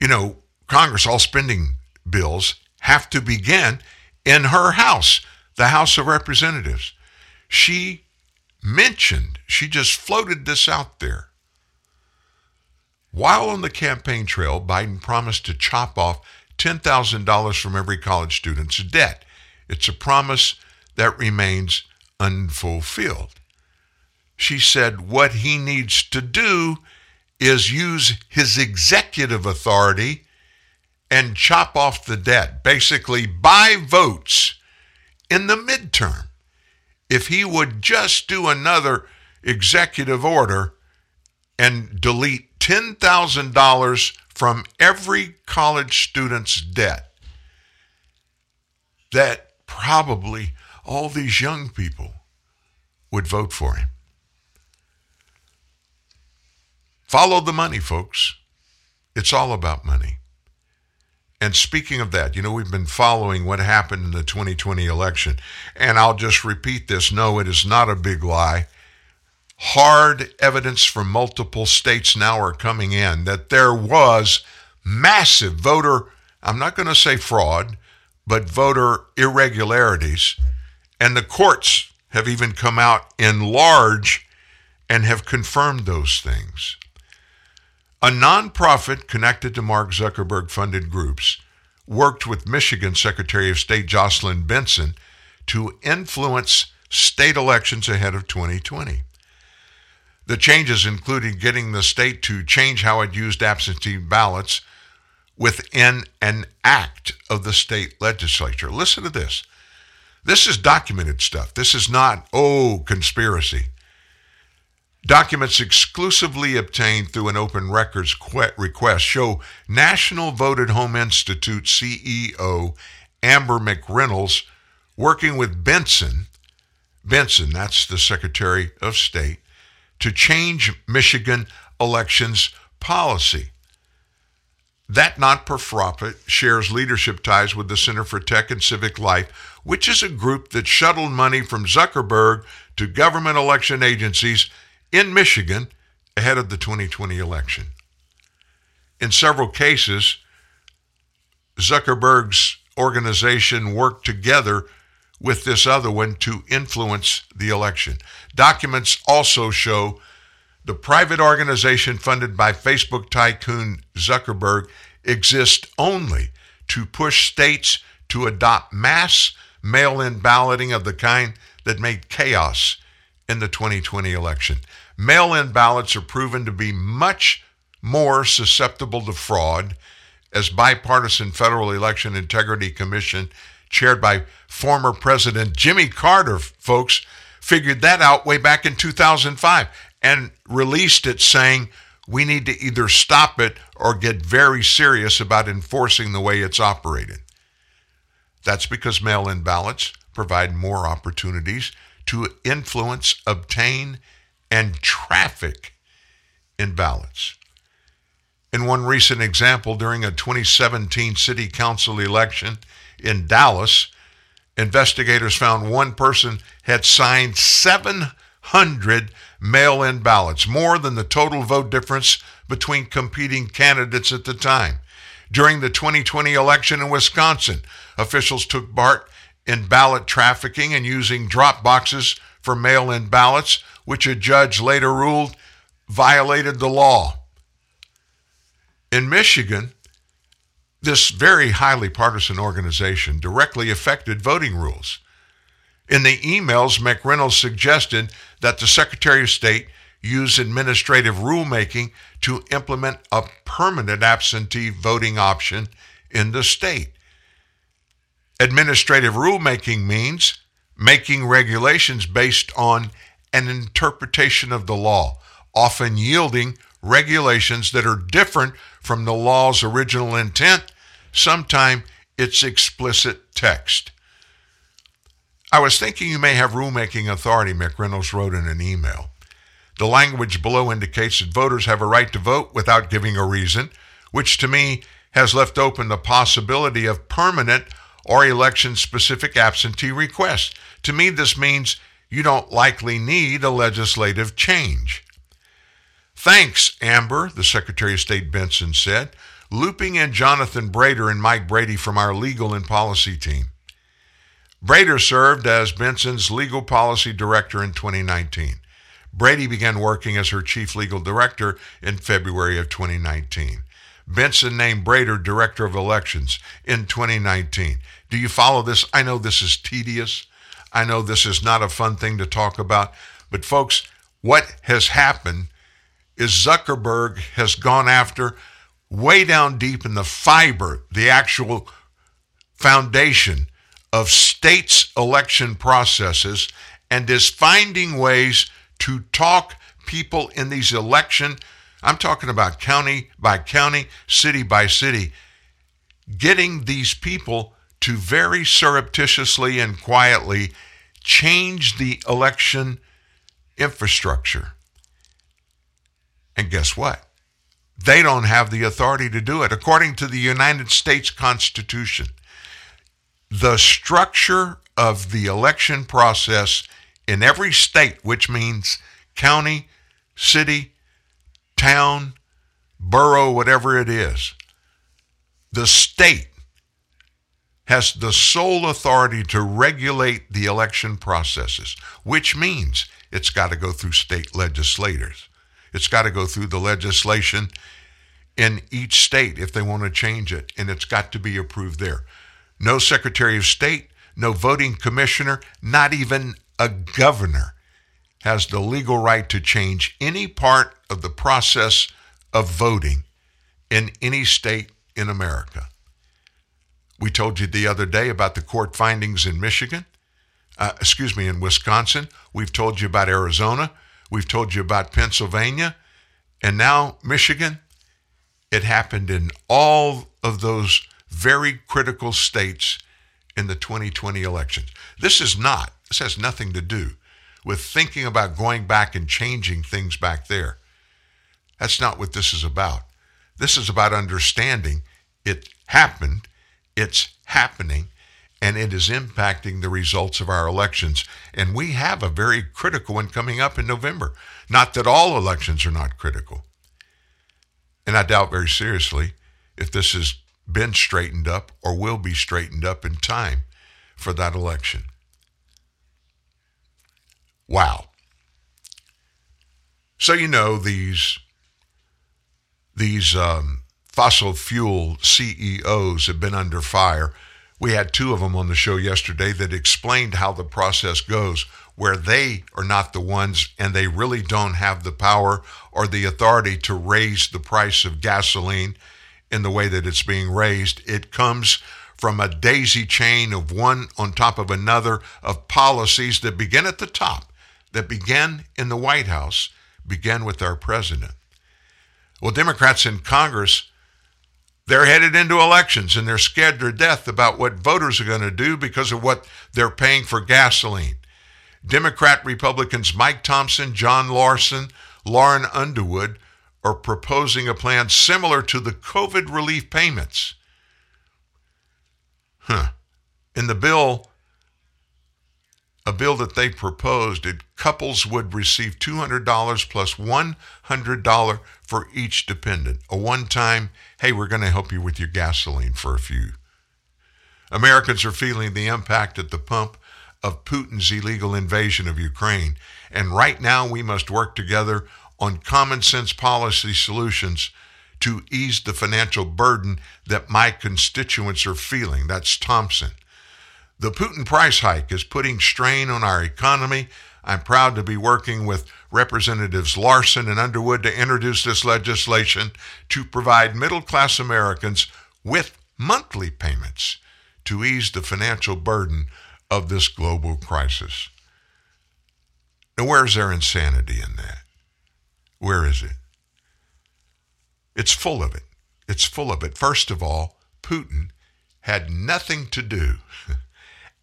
you know, Congress, all spending bills have to begin in her house, the House of Representatives. She mentioned, she just floated this out there. While on the campaign trail, Biden promised to chop off $10,000 from every college student's debt. It's a promise that remains unfulfilled. She said what he needs to do is use his executive authority and chop off the debt, basically buy votes in the midterm. if he would just do another executive order and delete $10,000 from every college student's debt, that probably all these young people would vote for him. Follow the money, folks. It's all about money. And speaking of that, you know, we've been following what happened in the 2020 election. And I'll just repeat this no, it is not a big lie. Hard evidence from multiple states now are coming in that there was massive voter, I'm not going to say fraud, but voter irregularities. And the courts have even come out in large and have confirmed those things. A nonprofit connected to Mark Zuckerberg funded groups worked with Michigan Secretary of State Jocelyn Benson to influence state elections ahead of 2020. The changes included getting the state to change how it used absentee ballots within an act of the state legislature. Listen to this. This is documented stuff. This is not, oh, conspiracy. Documents exclusively obtained through an open records request show National Vote at Home Institute CEO Amber McReynolds working with Benson, Benson, that's the Secretary of State, to change Michigan elections policy. That not for profit shares leadership ties with the Center for Tech and Civic Life, which is a group that shuttled money from Zuckerberg to government election agencies in Michigan ahead of the 2020 election. In several cases, Zuckerberg's organization worked together with this other one to influence the election. Documents also show the private organization funded by Facebook tycoon Zuckerberg exists only to push states to adopt mass mail in balloting of the kind that made chaos in the 2020 election. Mail in ballots are proven to be much more susceptible to fraud, as bipartisan Federal Election Integrity Commission, chaired by former President Jimmy Carter, folks, figured that out way back in 2005 and released it saying we need to either stop it or get very serious about enforcing the way it's operated. That's because mail in ballots provide more opportunities to influence, obtain, and traffic in ballots. In one recent example, during a 2017 city council election in Dallas, investigators found one person had signed 700 mail in ballots, more than the total vote difference between competing candidates at the time. During the 2020 election in Wisconsin, officials took part in ballot trafficking and using drop boxes for mail in ballots, which a judge later ruled violated the law. In Michigan, this very highly partisan organization directly affected voting rules. In the emails, McReynolds suggested that the Secretary of State use administrative rulemaking to implement a permanent absentee voting option in the state. Administrative rulemaking means making regulations based on an interpretation of the law, often yielding regulations that are different from the law's original intent, sometimes its explicit text. I was thinking you may have rulemaking authority, McReynolds wrote in an email. The language below indicates that voters have a right to vote without giving a reason, which to me has left open the possibility of permanent or election specific absentee requests. To me, this means you don't likely need a legislative change. Thanks, Amber, the Secretary of State Benson said, looping in Jonathan Brater and Mike Brady from our legal and policy team. Brater served as Benson's legal policy director in 2019. Brady began working as her chief legal director in February of 2019. Benson named Brater director of elections in 2019. Do you follow this? I know this is tedious. I know this is not a fun thing to talk about. But, folks, what has happened is Zuckerberg has gone after way down deep in the fiber, the actual foundation of states' election processes, and is finding ways to talk people in these election I'm talking about county by county, city by city, getting these people to very surreptitiously and quietly change the election infrastructure. And guess what? They don't have the authority to do it. According to the United States Constitution, the structure of the election process in every state, which means county, city, town, borough, whatever it is, the state has the sole authority to regulate the election processes, which means it's got to go through state legislators. It's got to go through the legislation in each state if they want to change it, and it's got to be approved there. No Secretary of State, no voting commissioner, not even a governor has the legal right to change any part of the process of voting in any state in America. We told you the other day about the court findings in Michigan, uh, excuse me, in Wisconsin. We've told you about Arizona. We've told you about Pennsylvania. And now Michigan. It happened in all of those very critical states in the 2020 elections. This is not, this has nothing to do with thinking about going back and changing things back there. That's not what this is about. This is about understanding it happened, it's happening, and it is impacting the results of our elections. And we have a very critical one coming up in November. Not that all elections are not critical. And I doubt very seriously if this has been straightened up or will be straightened up in time for that election. Wow. So you know these these um, fossil fuel CEOs have been under fire. We had two of them on the show yesterday that explained how the process goes, where they are not the ones and they really don't have the power or the authority to raise the price of gasoline in the way that it's being raised. It comes from a daisy chain of one on top of another of policies that begin at the top that begin in the White House begin with our president. Well, Democrats in Congress, they're headed into elections and they're scared to death about what voters are going to do because of what they're paying for gasoline. Democrat Republicans Mike Thompson, John Larson, Lauren Underwood are proposing a plan similar to the COVID relief payments. Huh. In the bill, a bill that they proposed, it couples would receive $200 plus $100 for each dependent. A one time, hey, we're going to help you with your gasoline for a few. Americans are feeling the impact at the pump of Putin's illegal invasion of Ukraine. And right now, we must work together on common sense policy solutions to ease the financial burden that my constituents are feeling. That's Thompson. The Putin price hike is putting strain on our economy. I'm proud to be working with Representatives Larson and Underwood to introduce this legislation to provide middle class Americans with monthly payments to ease the financial burden of this global crisis. Now, where's their insanity in that? Where is it? It's full of it. It's full of it. First of all, Putin had nothing to do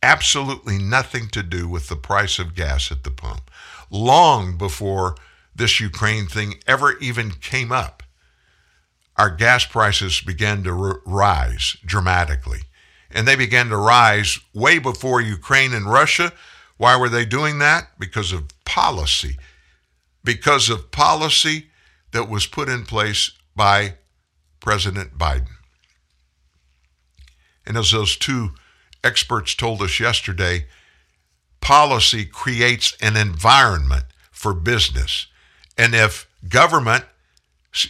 absolutely nothing to do with the price of gas at the pump. Long before this Ukraine thing ever even came up, our gas prices began to r- rise dramatically. And they began to rise way before Ukraine and Russia. Why were they doing that? Because of policy. Because of policy that was put in place by President Biden. And as those two experts told us yesterday, policy creates an environment for business. And if government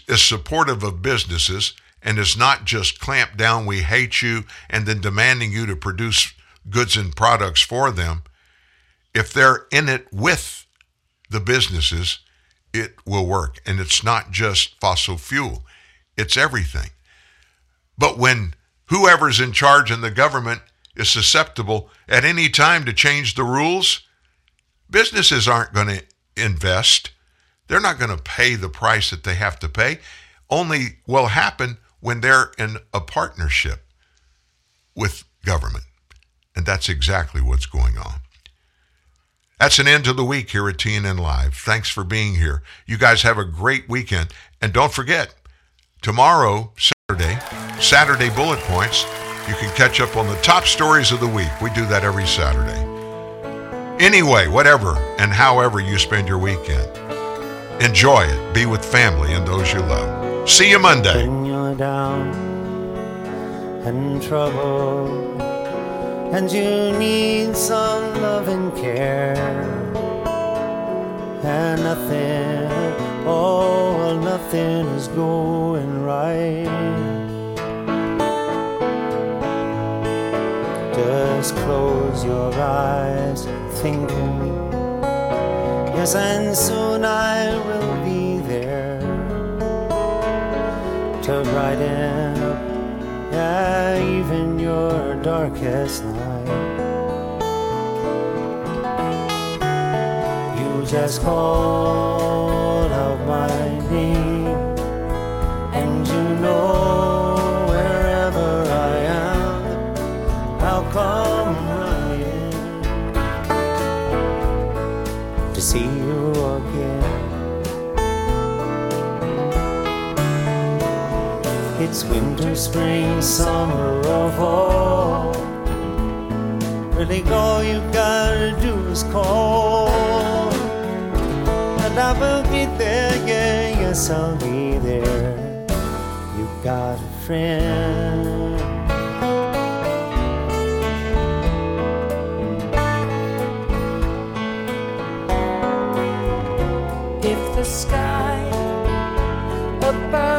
is supportive of businesses and is not just clamp down, we hate you, and then demanding you to produce goods and products for them, if they're in it with the businesses, it will work. And it's not just fossil fuel, it's everything. But when whoever's in charge in the government is susceptible at any time to change the rules, Businesses aren't going to invest. They're not going to pay the price that they have to pay. Only will happen when they're in a partnership with government. And that's exactly what's going on. That's an end to the week here at TNN Live. Thanks for being here. You guys have a great weekend. And don't forget, tomorrow, Saturday, Saturday Bullet Points, you can catch up on the top stories of the week. We do that every Saturday. Anyway, whatever and however you spend your weekend, enjoy it. Be with family and those you love. See you Monday. When you're down and trouble, and you need some love and care, and nothing, oh, nothing is going right. Just close your eyes, thinking, yes, and soon I will be there to brighten yeah, even your darkest night. You just called It's winter, spring, summer, or fall. Really, all you gotta do is call. And I will be there, yeah, yes, I'll be there. You got a friend. If the sky above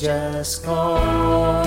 just call